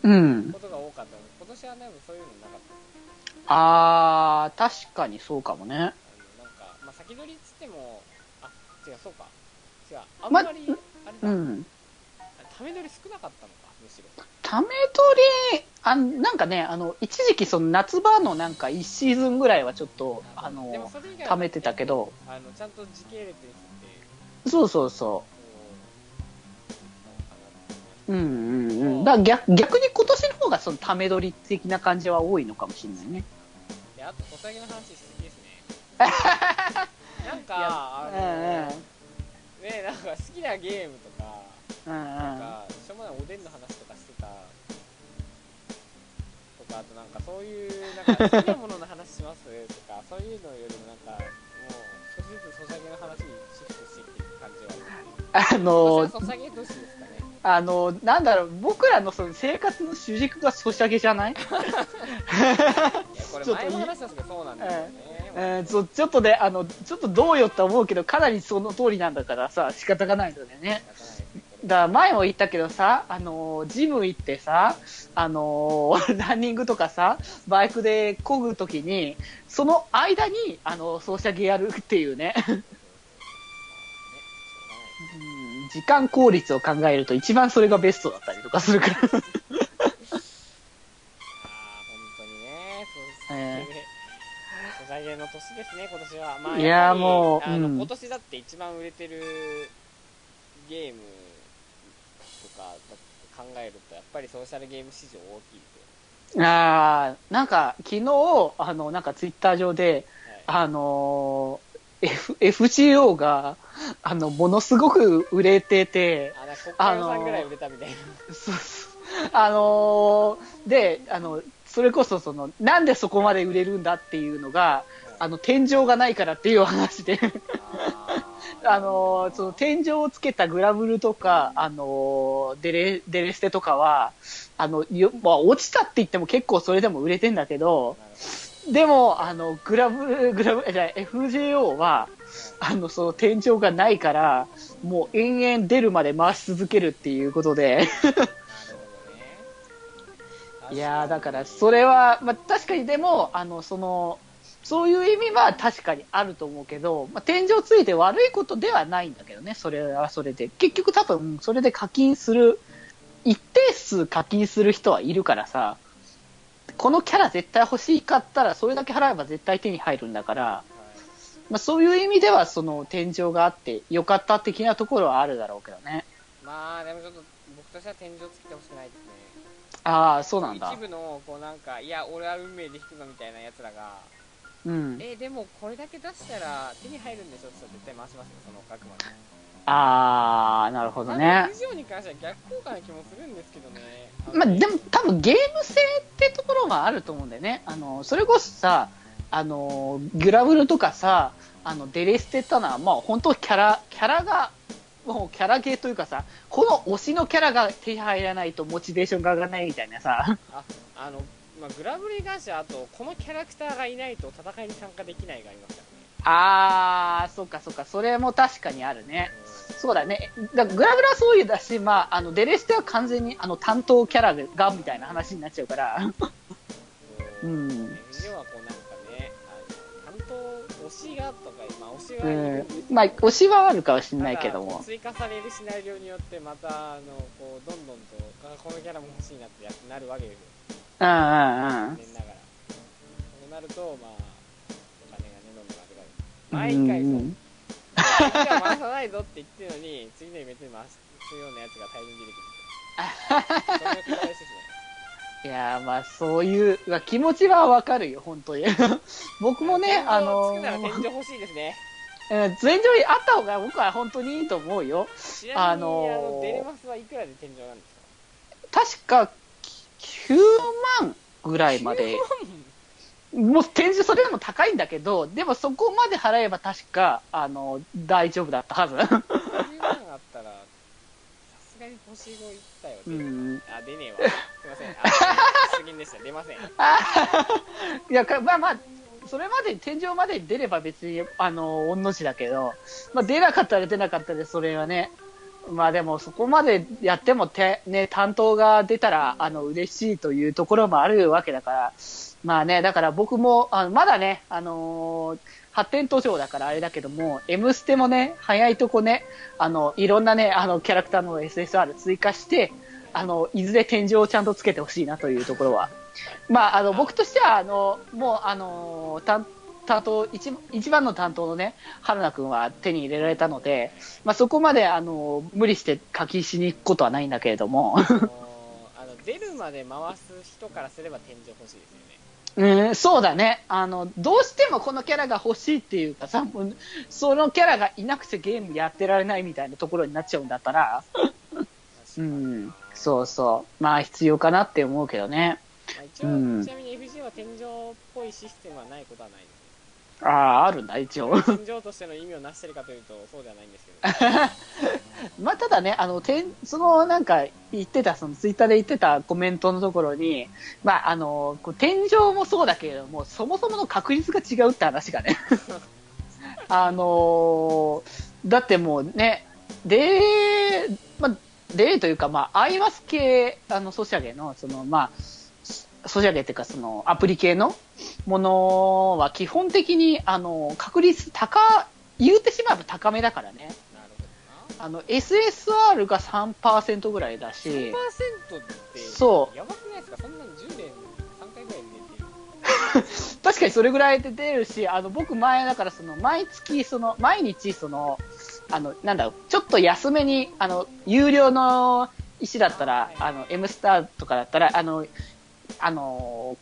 うんこ。とが多かったので今年はねそういうのなかったあー、確かにそうかもね。なんか、まあ、先取りっつってもあ違うそうか違うあんままり、あれだ、うん。ため取り少なかったのかむしろため取り、あなんかね、あの、一時期その夏場のなんか1シーズンぐらいはちょっと、あの、貯めてたけど、あのちゃんと時系列に沿ってそうそうそこうう。うんうんうん。だ逆逆に今年の方がそのため取り的な感じは多いのかもしれないね。であと小 agi の話しすぎですね なんかあの、うんねなんか好きなゲームとかうん。うんうん。なんかしょうもないおでんの話とかかあとなんかそういうなんか好きなものの話しますとかそういうのよりもなんかもう少しずつソシャゲの話にシフトしてきてる感じはあるあの今年はソシャゲ年ですかねあの、なんだろう、僕らのその生活の主軸がソシャゲじゃない？いやこれちょっと前も話したんですけどそうなんですよね、えーそうちょっとね、あの、ちょっとどうよって思うけど、かなりその通りなんだからさ、仕方がないのでね。だから前も言ったけどさ、あのージム行ってさ、あのー ランニングとかさ、バイクで漕ぐときに、その間に、あのソシャゲやるっていうね、うん時間効率を考えると一番それがベストだったりとかするから。ああ本当にね。そうえソシャゲの年ですね今年は。まあいやもううん。今年だって一番売れてるゲーム考えるとやっぱりソーシャルゲーム市場大きいですよ。あーなんか、昨日、あの、なんかツイッター上で、はい。あのー F、FGO が、あの、ものすごく売れてて、あなんか国家予算ぐらい売れたみたいな、そうそうあのーで、あの、それこそその、なんでそこまで売れるんだっていうのが、あの、天井がないからっていう話で、ああのーその天井をつけたグラブルとか、あのーデレ、デレステとかは、あの、よまあ、落ちたって言っても結構それでも売れてんだけど、でも、あの、グラブ、グラブ、じゃあ FJO は、あの、その天井がないから、もう延々出るまで回し続けるっていうことで、いやー、だから、それは、まあ、確かにでも、あの、その、そういう意味は確かにあると思うけど、まあ、天井ついて悪いことではないんだけどね、それはそれで。結局多分、それで課金する、一定数課金する人はいるからさ、このキャラ絶対欲しかったら、それだけ払えば絶対手に入るんだから、はいまあ、そういう意味では、その天井があってよかった的なところはあるだろうけどね。まあでもちょっと僕としては天井つけてほしくないですねああ、そうなんだ一。部のこうなんかいや俺は運命で引くぞみたいなやつらがうん。えでもこれだけ出したら手に入るんでしょ？って言ったら絶対回しますよその額までああ、なるほどねか。以上に関しては逆効果な気もするんですけどねまあ、でも多分ゲーム性ってところがあると思うんだよね。あの、それこそさ、あの、グラブルとかさ、あの、デレステってのは、まあ本当キャラ、キャラが、もうキャラゲーというかさ、この推しのキャラが手に入らないとモチベーションが上がらないみたいなさ、ああの、まあ、グラブルに関してはあとこのキャラクターがいないと戦いに参加できないがありますからねあー、そっかそっか、それも確かにあるね。そうだね。だグラブルはそういうだし、まあ、あの、デレステは完全に、あの、担当キャラが、みたいな話になっちゃうから。ううんん。FGO はこうなんかねあの担当推しがとかまあ推しうはいるん。まあ、推しはあるかもしれないけども。追加されるシナリオによってまたあのこうどんどんとあこのキャラも欲しいなってやなるわけですようんうんうん。残念ながらそうなるとまあお金がねどんどんなくなる毎回そううん次は回さないぞって言ってるのに次のイベントに回すようなやつが大量に出てくるそれが繰いやーまあそういう、まあ気持ちはわかるよ、本当に。僕もね、あのなら天ー、井欲しいですねうん天井にあった方が僕は本当にいいと思うよ。ちなみに、あのーあのデレマスはいくらで天井なんですか？確か、9万ぐらいまで。もう天井それでも高いんだけど、でもそこまで払えば確か、あの、大丈夫だったはず。10万あったら、さすがに星5いったよ、うん。あ、出ねえわ。すいません。あ、出現でした。出ません。いや、かまあまあ、それまで、天井まで出れば別に、あの、御の字だけど、まあ出なかったら出なかったで、それはね、まあでもそこまでやってもて、ね、担当が出たら、あの、嬉しいというところもあるわけだから、まあね、だから僕も、あのまだね、あのー発展途上だからあれだけども、M ステもね、早いとこね、あの、いろんなね、あの、キャラクターの SSR 追加して、あの、いずれ天井をちゃんとつけてほしいなというところは。まあ、あの、僕としては、あの、もう、あの、担担当一、一番の担当のね、春菜くんは手に入れられたので、まあ、そこまで、あの、無理して課金しに行くことはないんだけれども、あの出るまで回す人からすれば天井欲しいですよねうん、そうだね。あの、どうしてもこのキャラが欲しいっていうかさ、そのキャラがいなくてゲームやってられないみたいなところになっちゃうんだったら、うにん、そうそう。まあ必要かなって思うけどね。まあ、一応、うんちなみに FG は天井っぽいシステムはないことはないですああ、あるんだ、一応。天井としての意味をなしてるかというとそうではないんですけど まあ、ただね、あの、てん、その、なんか、言ってた、その、ツイッターで言ってたコメントのところに、まあ、あの、こう天井もそうだけれども、そもそもの確率が違うって話がね。あのだってもうね、で、まあ、例というか、まあ、アイマス系、あの、ソシャゲの、その、まあ、ソシャゲっていうか、その、アプリ系のものは基本的に、あの、確率高、言うてしまえば高めだからね。あの、SSR が3%ぐらいだし、3%ってそう。やばくないですか？そんなの10年3回ぐらいで出てる。確かにそれぐらいで出るし、あの、僕前だからその、毎月、その、毎日、その、あの、なんだろう、ちょっと安めに、あの、有料の石だったら、あの、M スターとかだったら、あの、あの、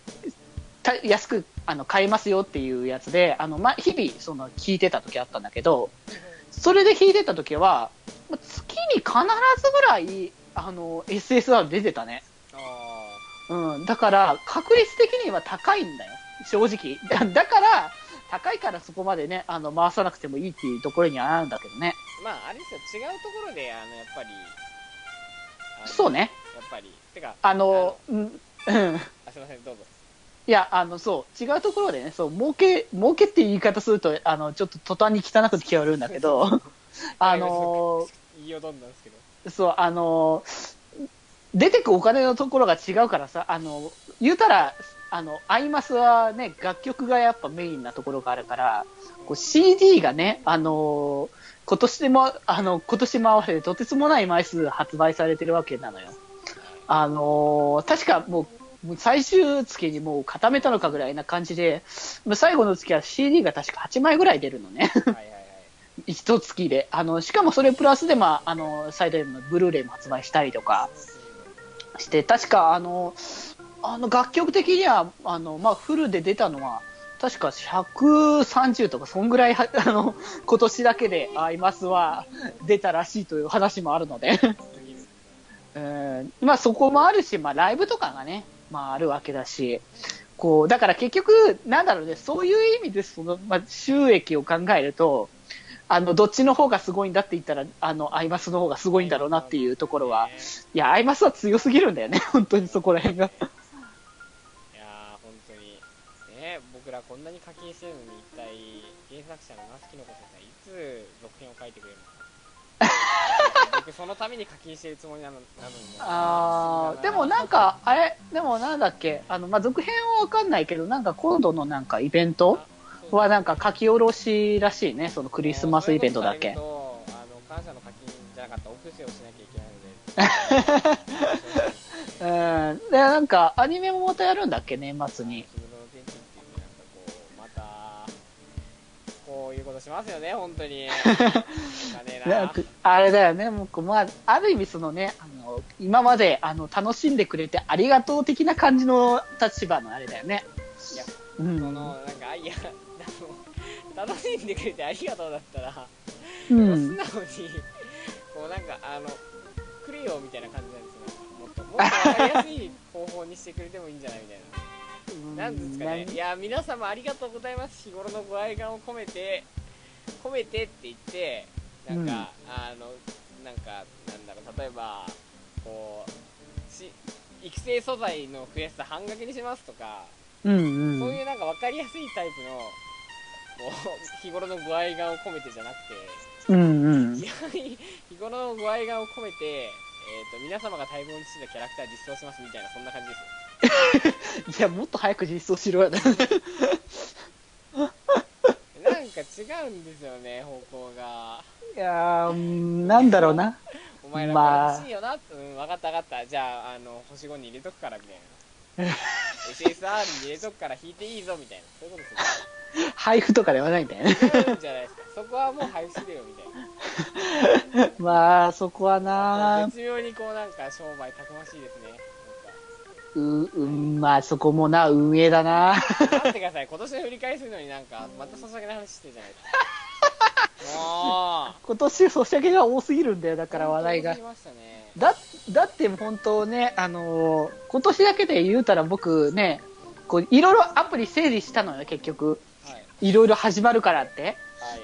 た安く、あの、買えますよっていうやつで、あの、ま、日々、その、聞いてた時あったんだけど、それで弾いてた時は、ま月に必ずぐらい、あの、SSR 出てたね。あうん、だから、確率的には高いんだよ、正直。だだから、高いからそこまでね、あの、回さなくてもいいっていうところにはあるんだけどね。ーまああれですよ違うところであのやっぱりあのそうね。やっぱりてかあの、うん、うん。あすいませんどうぞいや、あの、そう、違うところでね、そう、儲け、儲けって言い方すると、あの、ちょっと途端に汚く聞こえるんだけど、あの、言いよどんだんですけどそう、あの、出てくお金のところが違うからさ、あの、言うたら、あの、アイマスはね、楽曲がやっぱメインなところがあるから、こう CD がね、あの、今年も、あの、今年も合わせてとてつもない枚数発売されてるわけなのよ。あの、確かもう、最終月にもう固めたのかぐらいな感じで、まあ最後の月は CD が確か8枚ぐらい出るのね。はいはいはい一月で。あの、しかもそれプラスで、まあ、あの、サイド M のブルーレイも発売したりとかして、確か、あの、あの、楽曲的には、あの、まあ、フルで出たのは、確か130とか、そんぐらい、あの、今年だけで、アイマスは出たらしいという話もあるので、まあ、そこもあるし、まあ、ライブとかがね、まあ、あるわけだし、こう、だから結局、なんだろうね、そういう意味で、その、まあ、収益を考えると、あの、どっちの方がすごいんだって言ったら、あの、アイマスの方がすごいんだろうなっていうところは、いや、アイマスは強すぎるんだよね、本当にそこら辺が。いや本当にね僕らこんなに課金してるのに一体原作者の那須きの子先生いつ続編を書いてくれるの僕そのために課金してるつもりなのなのにあー、でもなんか、あれ、でもなんだっけ、あの、まあ、続編はわかんないけど、なんか今度のなんかイベントはなんか書き下ろしらしいね、そのクリスマスイベントだけ。あの感謝の課金じゃなかったお布施をしなきゃいけないので。うん。で、なんか、アニメもまたやるんだっけ、年末に。いうことしますよね本当に あれだよね、もう、まあ、ある意味そのね、あの、今まで、あの、楽しんでくれてありがとう的な感じの立場のあれだよね。いやうそのん。なんか楽しんでくれてありがとうだったら、うもう素ん。直にこうなんかあのくれよみたいな感じなんですよもっともっと分かりやすい方法にしてくれてもいいんじゃないみたいななんですかね。いや皆様ありがとうございます。日頃のご愛願を込めて込めてって言ってなんか、あのなんかなんだろう例えばこうし育成素材の増やした半額にしますとか、うんうん。そういうなんか分かりやすいタイプのこう日頃のご愛願を込めてじゃなくてうんうん。日頃のご愛願を込めて、えー、と皆様が待望にしてたキャラクター実装しますみたいなそんな感じですいや、もっと早く実装しろよな。なんか違うんですよね方向が。いやー、うんなんだろうな。お前らこまあれ欲しいよな、うん分かった分かった。じゃああの星5に入れとくからみたいな。SSR に入れとくから引いていいぞみたいな。そういうことですよ。配布とかではないんだよね。違うんじゃないですか。そこはもう配布してよみたいな。まあ、そこはな絶妙にこうなんか商売たくましいですねう、うん、まあ、そこもな、運営だな。待ってください。今年の振り返りするのになんかまたそそげな話してるじゃないですか。今年、ソシャゲが多すぎるんだよ、だから話題が。だ、だって本当ね、あのー今年だけで言うたら僕ね、こう、いろいろアプリ整理したのよ、結局。はい。いろいろ始まるからって。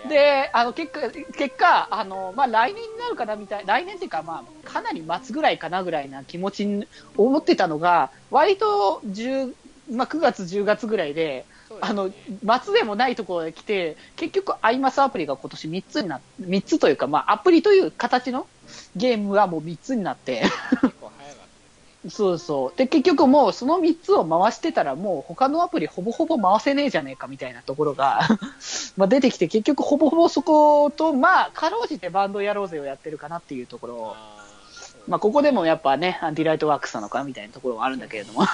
で、あの、結果、結果、あの、まあ、来年になるかなみたい、来年っていうか、まあ、かなり待つぐらいかなぐらいな気持ちに思ってたのが、割と10、まあ、9月、10月ぐらいで、そうですね。あの、末でもないところで来て、結局、アイマスアプリが今年3つにな、3つというか、まあ、アプリという形のゲームがもう3つになって、そうそう。で、結局もうその3つを回してたらもう他のアプリほぼほぼ回せねえじゃねえかみたいなところが まあ出てきて結局ほぼほぼそこと、まあ、かろうじてバンドやろうぜをやってるかなっていうところまあ、ここでもやっぱね、ディライトワークスなのかみたいなところはあるんだけれども、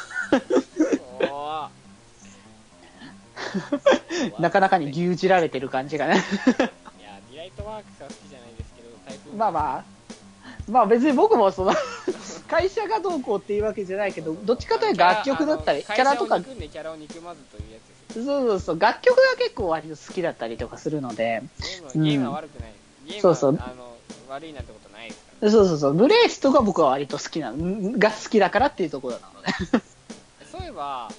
なかなかに牛耳られてる感じがね。いやディライトワークスは好きじゃないですけどまあまあ、まあ別に僕もその、会社がどうこうっていうわけじゃないけど、どっちかというと楽曲だったり、キャラとかんでキャラを憎まずというやつそうそうそう、楽曲が結構割と好きだったりとかするので、ゲームは悪くない、ゲームはそうそう。あの悪いなんてことないですから。そうそう。そう、ブレイスとか僕は割と好きなの、が好きだからっていうところなのね。そういえば、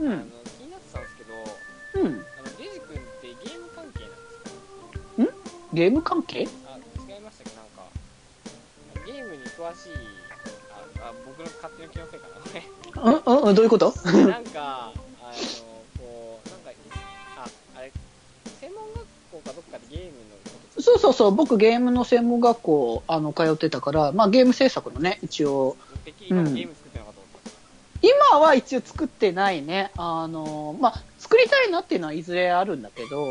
うあのん、気になってたんですけどうん。あのデジ君ってゲーム関係なんですか？ゲーム関係？詳しいああ僕の勝手な気のせいかな。これうん、うん、うんどういうこと？なんか、あの、こう、なんか、あ、あれ、専門学校かどっかでゲームのことそうそうそう、僕ゲームの専門学校、あの、通ってたから、まあゲーム制作のね、一応、てっきり今ゲーム作ってるのかと思った。今は一応作ってないね。あの、まあ、作りたいなっていうのはいずれあるんだけど、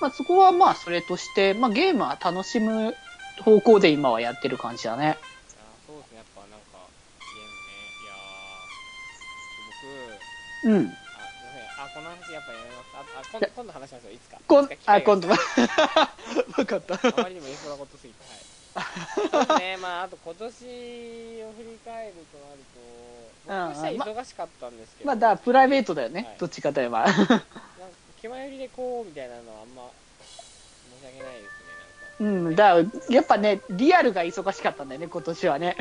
まあそこはまあそれとして、まあゲームは楽しむ方向で今はやってる感じだね。うん。あ、この話やっぱやめます。あ、あ今度今度話しますよ、いつか。こんいつか機会あ、が今度は。わかった。あまりにもエフなことすぎて、はい。ね、まあ、あと今年を振り返るとなると、僕としては忙しかったんですけど、まあ、だからプライベートだよね。はいどっちかといえば。なんか気前よりでこうみたいなのはあんま申し訳ないですね、うん。だやっぱね、リアルが忙しかったんだよね、今年はね。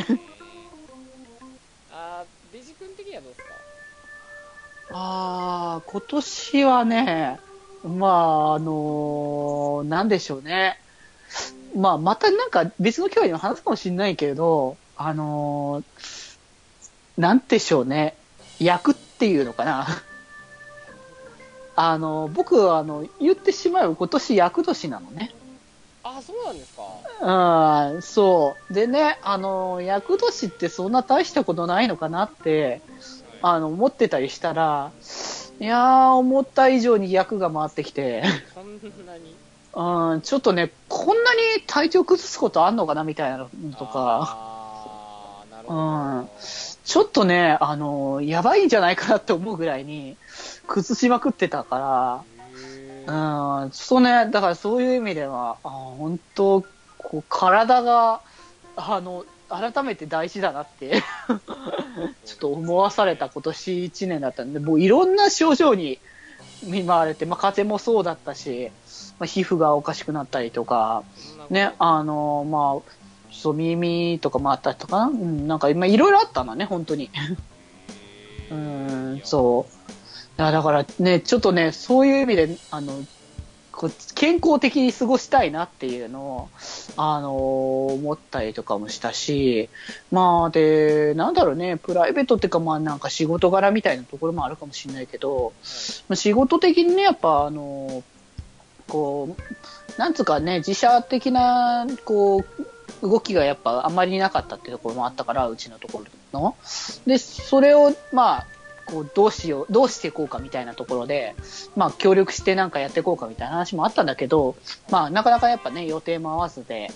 あー、デジ君的にはどうですか？ああ、今年はね、まあ、あのーなんでしょうね。まあ、またなんか別の機会でも話すかもしれないけれど、あのーなんでしょうね。役っていうのかな。あの、僕は、あの、言ってしまえば今年役年なのね。あ、そうなんですかうん、そう。でね、あの、役年ってそんな大したことないのかなって、あの、思ってたりしたら、いやー、思った以上に役が回ってきて、そんなに？うん、ちょっとね、こんなに体調崩すことあんのかなみたいなのとか、あー、なるほど。うん。ちょっとね、あの、やばいんじゃないかなって思うぐらいに、崩しまくってたから、へー。うん、ちょっとね、だからそういう意味では、あ本当、こう、体が、あの、改めて大事だなって、ちょっと思わされた今年1年だったんで、もういろんな症状に見舞われて、まあ、風邪もそうだったし、まあ、皮膚がおかしくなったりとか、ね、あの、まあ、そう、耳とかもあったりとかな、うん、なんか今いろいろあったんだね、本当に。うん、そう。だからね、ちょっとね、そういう意味で、あの、こ健康的に過ごしたいなっていうのを、あの思ったりとかもしたし、まあ、で、なんだろうね、プライベートっていうか、まあなんか仕事柄みたいなところもあるかもしれないけど、まあ仕事的にね、やっぱ、あのこう、なんつうかね、自社的な、こう、動きがやっぱあんまりなかったっていうところもあったから、うちのところの。で、それを、まあ、こう、どうしよう、どうしていこうかみたいなところで、まあ、協力してなんかやっていこうかみたいな話もあったんだけど、まあ、なかなかやっぱね、予定も合わずで、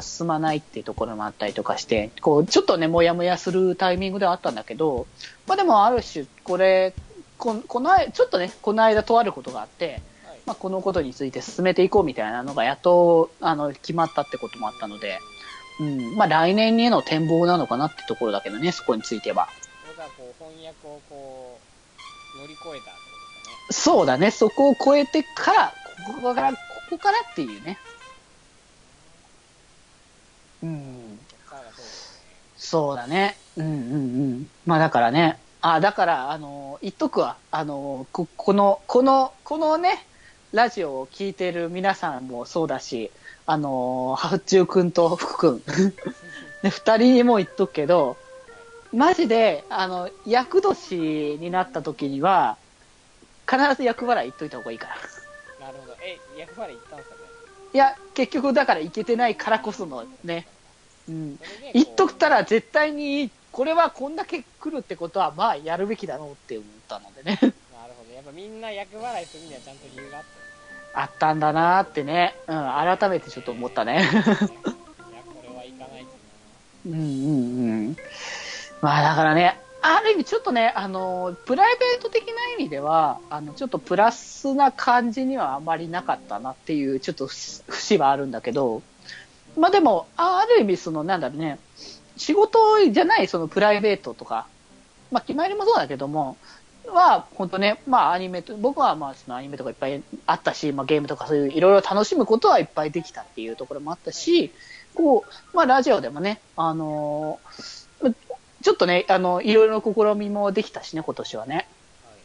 進まないっていうところもあったりとかして、こう、ちょっとね、もやもやするタイミングではあったんだけど、まあでもある種、これ、ここの間、ちょっとね、この間とあることがあって、はいまあ、このことについて進めていこうみたいなのがやっとあの決まったってこともあったので、うんまあ、来年への展望なのかなってところだけどね、そこについては。僕はこう翻訳をこう乗り越えたってことですかねそうだね、そこを超えてから、ここから、ここからっていうね。うん、そうだね。うんうんうん。まあだからね、あ、だから、あの、言っとくわ。あの、こ、この、この、このね、ラジオを聞いてる皆さんもそうだし、あの、ハフチューくんと福くん、ね、二人にも言っとくけど、マジで、あの、役年になった時には、必ず役払い言っといた方がいいから。なるほどえ役払い行ったんですかね？いや、結局だからいけてないからこそのね、うん。それでこう言っとくたら絶対に、これはこんだけ来るってことは、まあやるべきだろうって思ったのでね。なるほどやっぱみんな役払いするにはちゃんと理由があったあったんだなーってね、うん、改めてちょっと思ったね。いやこれはいかないとうんうんうん。まあだからね、ある意味ちょっとね、あの、プライベート的な意味では、あの、ちょっとプラスな感じにはあまりなかったなっていう、ちょっと節はあるんだけど、まあでも、あある意味その、なんだろうね、仕事じゃないそのプライベートとか、まあ決まりもそうだけども、は、本当ね、まあアニメと、僕はまあそのアニメとかいっぱいあったし、まあゲームとかそういういろいろ楽しむことはいっぱいできたっていうところもあったし、こう、まあラジオでもね、あのーちょっとね、あの、いろいろ試みもできたしね、今年はね。はい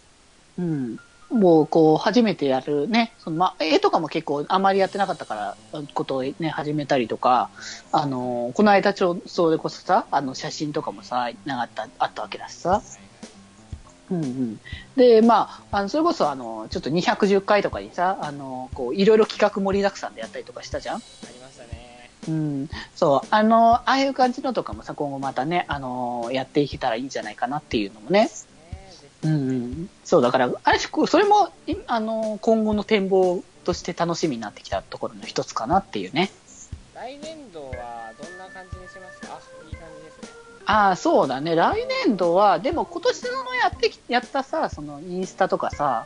うん。もう、こう、初めてやるね、その、ま、絵とかも結構あまりやってなかったから、ことをね、始めたりとか、あの、この間ちょうそれこそさ、あの、写真とかもさ、なかった、あったわけだしさ。うんうん。で、まあ、あの、それこそあの、ちょっと210回とかにさ、あの、こう、いろいろ企画盛りだくさんでやったりとかしたじゃんありうん。そう、あの、ああいう感じのとかもさ、今後またね、あの、やっていけたらいいんじゃないかなっていうのもね。うんうん。そう、だから、ある種こう、それも、いあの、今後の展望として楽しみになってきたところの一つかなっていうね。来年度はどんな感じにします？かあいい感じですねああ、そうだね。来年度は、でも今年のやってき、やったさ、そのインスタとかさ、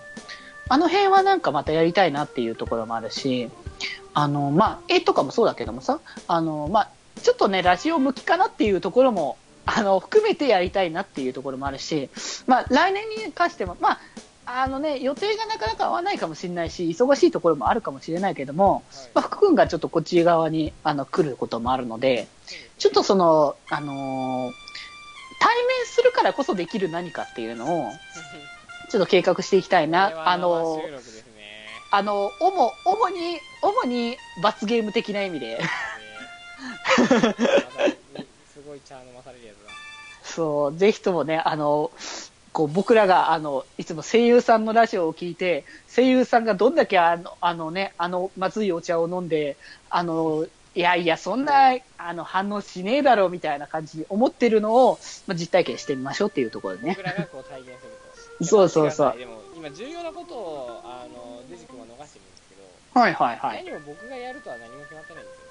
あの辺はなんかまたやりたいなっていうところもあるし、あの、まあ、絵とかもそうだけどもさ、あの、まあ、ちょっとね、ラジオ向きかなっていうところも、あの、含めてやりたいなっていうところもあるし、まあ、来年に関しても、まあ、あのね、予定がなかなか合わないかもしれないし、忙しいところもあるかもしれないけども、まあ、福君がちょっとこっち側にあの来ることもあるので、ちょっとその、あのー対面するからこそできる何かっていうのを、ちょっと計画していきたいな。あの収録ですねあの、主、主に、主に罰ゲーム的な意味で、すごい茶飲まされるやつだ。そう、ぜひともね、あの、こう僕らがあのいつも声優さんのラジオを聞いて声優さんがどんだけあのあのねあのまずいお茶を飲んであのいやいやそんなあの反応しねえだろうみたいな感じに思ってるのを、まあ、実体験してみましょうっていうところでね。僕らがこう体現すると。そうそうそう。でも今重要なことをあのはいはいはい。何も僕がやるとは何も決まってないんですよ。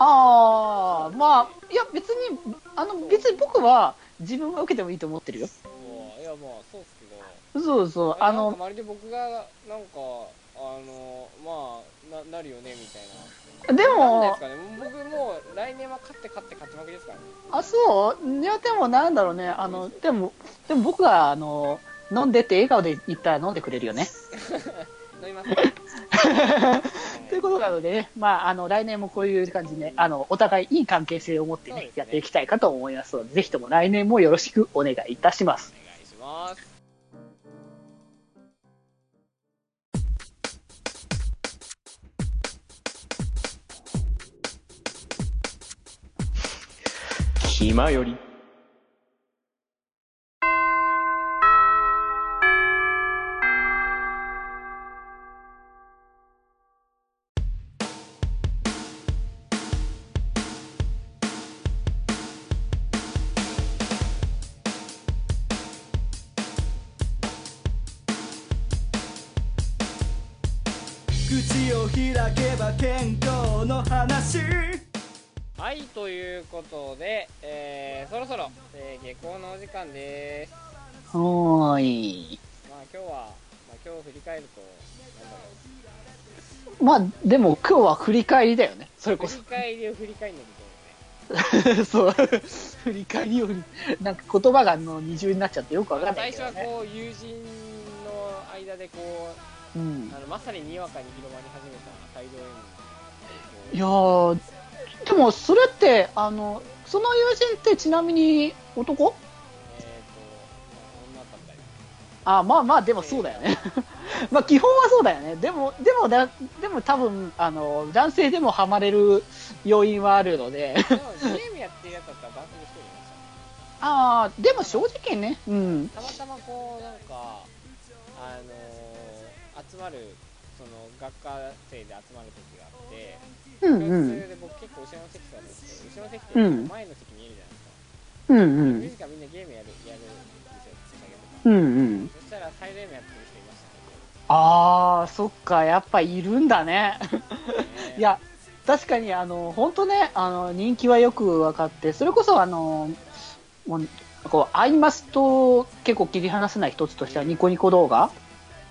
ああまあいや別にあの別に僕は自分が受けてもいいと思ってるよ。そういやまあそうっすけど。そうそうあのまるで僕がなんかあのまあななるよねみたいな。でなんでもすかね。僕もう来年は勝って勝って勝ち負けですからね。あそう。いやでもなんだろうね。あのでもでも僕があの飲んでって笑顔で言ったら飲んでくれるよね。飲みます ということなのでね、まあ、あの、来年もこういう感じで、ね、あの、お互いいい関係性を持ってね、ねやっていきたいかと思いますので、ぜひとも来年もよろしくお願いいたします。お願いします気まよりということで、えーそろそろ、えー下校のお時間ですはーい。まあ今日は、まあ、今日振り返るとなんだろまあ、でも今日は振り返りだよね。それこそう振り。返りを振り返んなきゃいけないそう。振り返りより、なんか言葉があの二重になっちゃってよくわかんない最初けど、ね。はこう友人の間でこううんあ。のまさににわかに広まり始めたサイド M いやー、でもそれって、あの、その友人ってちなみに男？えっ、ー、と、まあ、女だったみたいですあまあまあ、でもそうだよね。まあ基本はそうだよね。でも、でもだ、でも多分、あの、男性でもハマれる要因はあるので。でもゲームやってるやつだったら男性に一人いましたああ、でも正直ね、うん。たまたまこうなんかあのー集まるその学科生で集まる時があって教うんうん。室で僕結構後ろの席座るんですけど後ろの席ってうん前の席見えるじゃないですか、うんうん。ミュージカルみんなゲームやるやるんですよ仕上げとか、うんうん。そしたらサイド M やってる人いました。ああ、そっか、やっぱいるんだね、いや、確かに、あの、本当ね、あの、人気はよく分かって、それこそ、あの、もう、こう、アイマスと結構切り離せない一つとしては、ニコニコ動画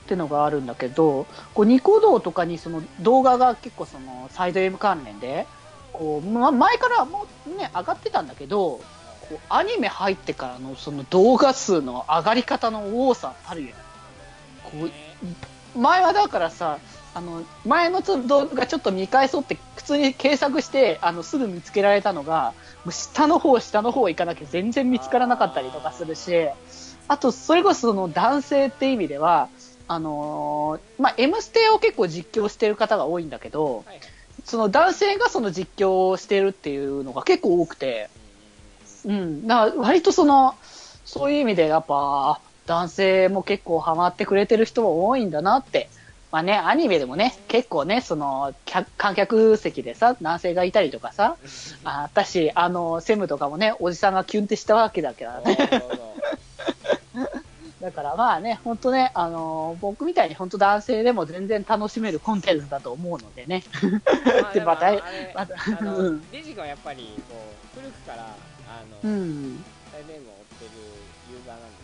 ってのがあるんだけど、こう、ニコ動とかにその動画が結構その、サイド M 関連で、こう、ま、前からもうね、上がってたんだけど、こうアニメ入ってからのその動画数の上がり方の多さたるやこう前はだからさ、あの、前の動画ちょっと見返そうって普通に検索して、あの、すぐ見つけられたのが、もう下の方、下の方行かなきゃ全然見つからなかったりとかするし、あと、それこそその男性って意味では、あのーまあ、M ステを結構実況してる方が多いんだけど、はいその男性がその実況をしてるっていうのが結構多くて、うん、だから割とその、そういう意味でやっぱ、男性も結構ハマってくれてる人も多いんだなって。まあね、アニメでもね、結構ね、その、客観客席でさ、男性がいたりとかさ、あ私、あの、セムとかもね、おじさんがキュンってしたわけだからね。だからまあね、本当ね、あの、僕みたいに本当男性でも全然楽しめるコンテンツだと思うのでね。まあでも またまたあのうんデジ君はやっぱりこう古くからあうの、ん。サイド M を追ってるユーザーなんで、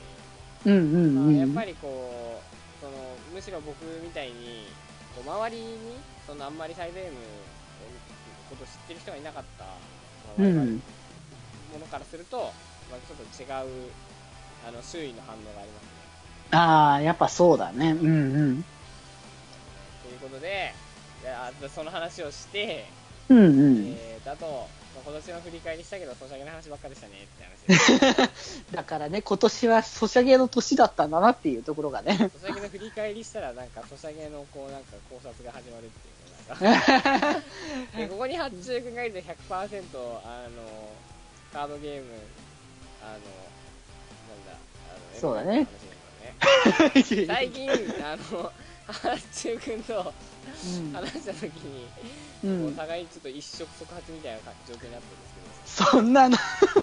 うんうんまあ、うん。やっぱりこうそのむしろ僕みたいにこう周りにそのあんまりサイド M のこと知ってる人がいなかった、まあう我々ん。ものからすると、まあ、ちょっと違うあの周囲の反応がありますね。ああ、やっぱそうだね。うんうん。ということでいやでその話をして、うんうん。えー、だと、まあ、今年の振り返りしたけどソシャゲの話ばっかでしたねって話。だからね、今年はソシャゲの年だったんだなっていうところがね。ソシャゲの振り返りしたらなんかソシャゲのこうなんか考察が始まるっていうなんか でここに発注君がいると100%あのカードゲームあのそうだね。最近あの発注君とうん。話した時に、うん。お互いちょっと一触即発みたいな状況になってるんですけどそんなの、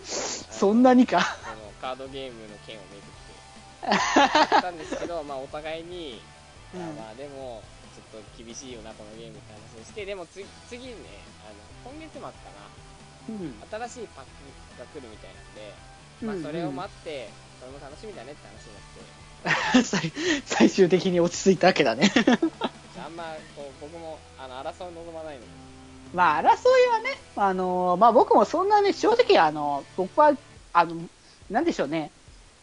そんなにか。そのカードゲームの件をめくってやったんですけどまあお互いに、いやまあでもちょっと厳しいよなこのゲームって話をしてでもつ次ねあの今月末かな。うん。新しいパックが来るみたいなんで、まあ、それを待って、それも楽しみだねって話になって 最最終的に落ち着いたわけだね。あんまこう僕もあの争いを望まないのでまあ、争いはね、あのまあ僕もそんなね、正直、あの、僕は、あの、なんでしょうね。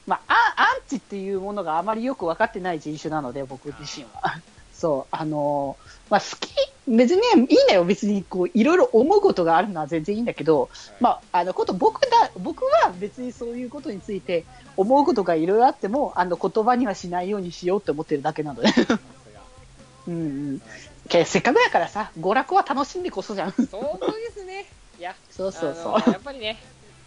まあ、アアンチっていうものがあまりよく分かってない人種なので、僕自身は。そう、あのまあ好き、別にね、いいんだよ、別に、こう、いろいろ思うことがあるのは全然いいんだけど、まあ、あの、こと、僕だ、僕は別にそういうことについて思うことがいろいろあっても、あの、言葉にはしないようにしようって思ってるだけなので。うんうん。けせっかくだからさ、娯楽は楽しんでこそじゃん。そうですねいやそうそうそうやっぱりね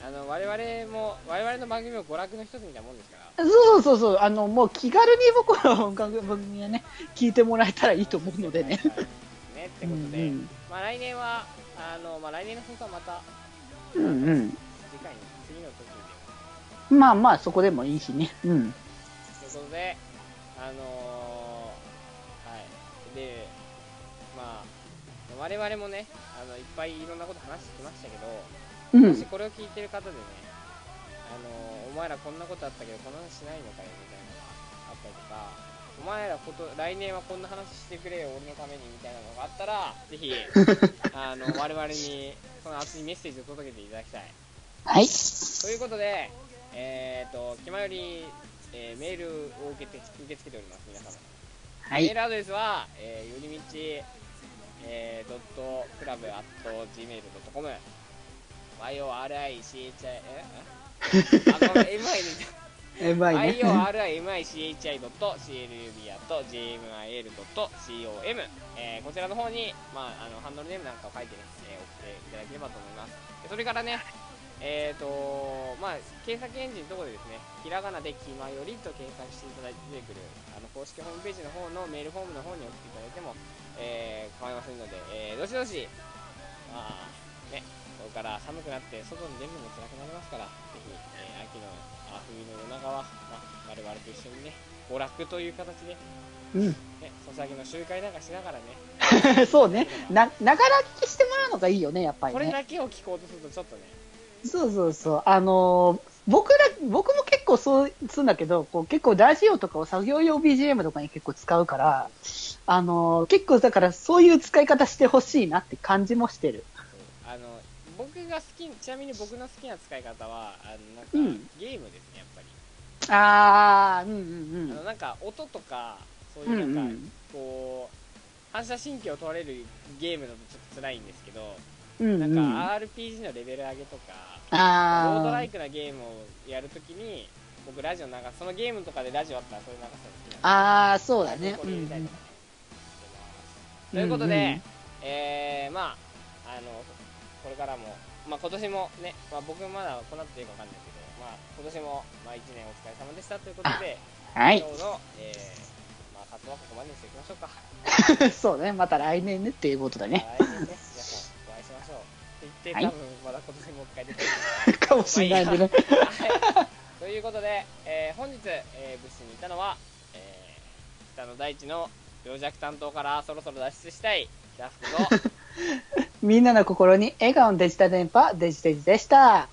あの我々も我々の番組も娯楽の一つみたいなもんですからそうそうそう、あの、もう気軽に僕の番組はね、聞いてもらえたらいいと思うのでね。はいねってことで、うんまあ来年はあの、まあ、来年の放送はまたうんうん。次回に次の時にまあまあ、そこでもいいしね。うん。ということであのーはいでまあ我々もねあのいっぱいいろんなこと話してきましたけど、うんもし。これを聞いてる方でねあのお前らこんなことあったけどこの話しないのかよみたいなのがあったりとかお前らこと来年はこんな話してくれよ俺のためにみたいなのがあったら ぜひあの我々にその熱いメッセージを届けていただきたいはい。ということで、えっ、と、気まより、えーメールを受けて受け付けております、皆様。はい。メールアドレスは、えー、よりみち、えー、ドットクラブアット gmail.com、yorich、えあ、ごめん、MI で、え、まいね。iorimichi.gmil.com、えーこちらの方に、まあ、あのハンドルネームなんかを書いてね、えー送っていただければと思います。でそれからね、えーとまあ、検索エンジンのところでですね、ひらがなできまよりと検索していただいて出てくる、あの公式ホームページの方のメールフォームの方に送っていただいても、えー構いませんので、えーどしどし、まあ、ね、これから寒くなって外に出るのも辛くなりますから、ぜひ、えー秋の、あ冬の夜長は、まあ、我々と一緒にね、娯楽という形で、うん。ね、ソシャゲの集会なんかしながらね、そうね。な、ながら聞きしてもらうのがいいよね、やっぱりね。これだけを聞こうとするとちょっとね、そうそうそう。あのー僕ら、僕も結構そうするんだけど、こう結構ラジオとかを作業用 BGM とかに結構使うから、あのー結構だからそういう使い方してほしいなって感じもしてる。僕が好きちなみに僕の好きな使い方はあのなんか、うんゲームですねやっぱり、あー、うんうんあのなんか音とかそううん。ういうんなんか、うんこう反射神経を取られるゲームだとちょっと辛いんですけど、うん。うんうん。なんか RPG のレベル上げとか。ロードライクなゲームをやるときに僕ラジオ流すそのゲームとかでラジオあったらそれ流すの好きなんであー、そうだね。こうんうんれ入れたりとかね、してますということで、うんうんえー、まああのこれからも、まあ、今年もね、まあ、僕まだこの後でいいかわかんないけど、まあ、今年も、まあ、1年お疲れ様でしたということで、はい今。日の、えーまあ、活動はここまでにしていきましょうか。そうね。また来年ねっていうことだね。来年ね、皆さんお会いしましょう。って言って、はい多分まだ今年もう一回出てくる。かもしれないんでね。はいということで、えー本日、えー、ブッシュにいたのは、えー北の大地の病弱担当からそろそろ脱出したいキャフクとみんなの心に笑顔のデジタル電波、デジデジでした。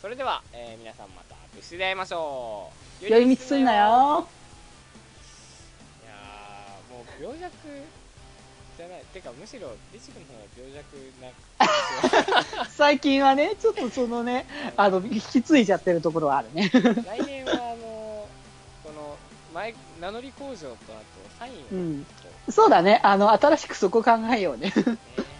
それでは、えー皆さんまたブッシュで会いましょう寄り道すんなよ。いやーもう病弱じゃないてかむしろデジ君の方が病弱な感 最近はね、ちょっとそのね、あの、引き継いじゃってるところはあるね。来年はあのこの前名乗り工場とあとサインを、うんとそうだね。あの、新しくそこ考えようね。ね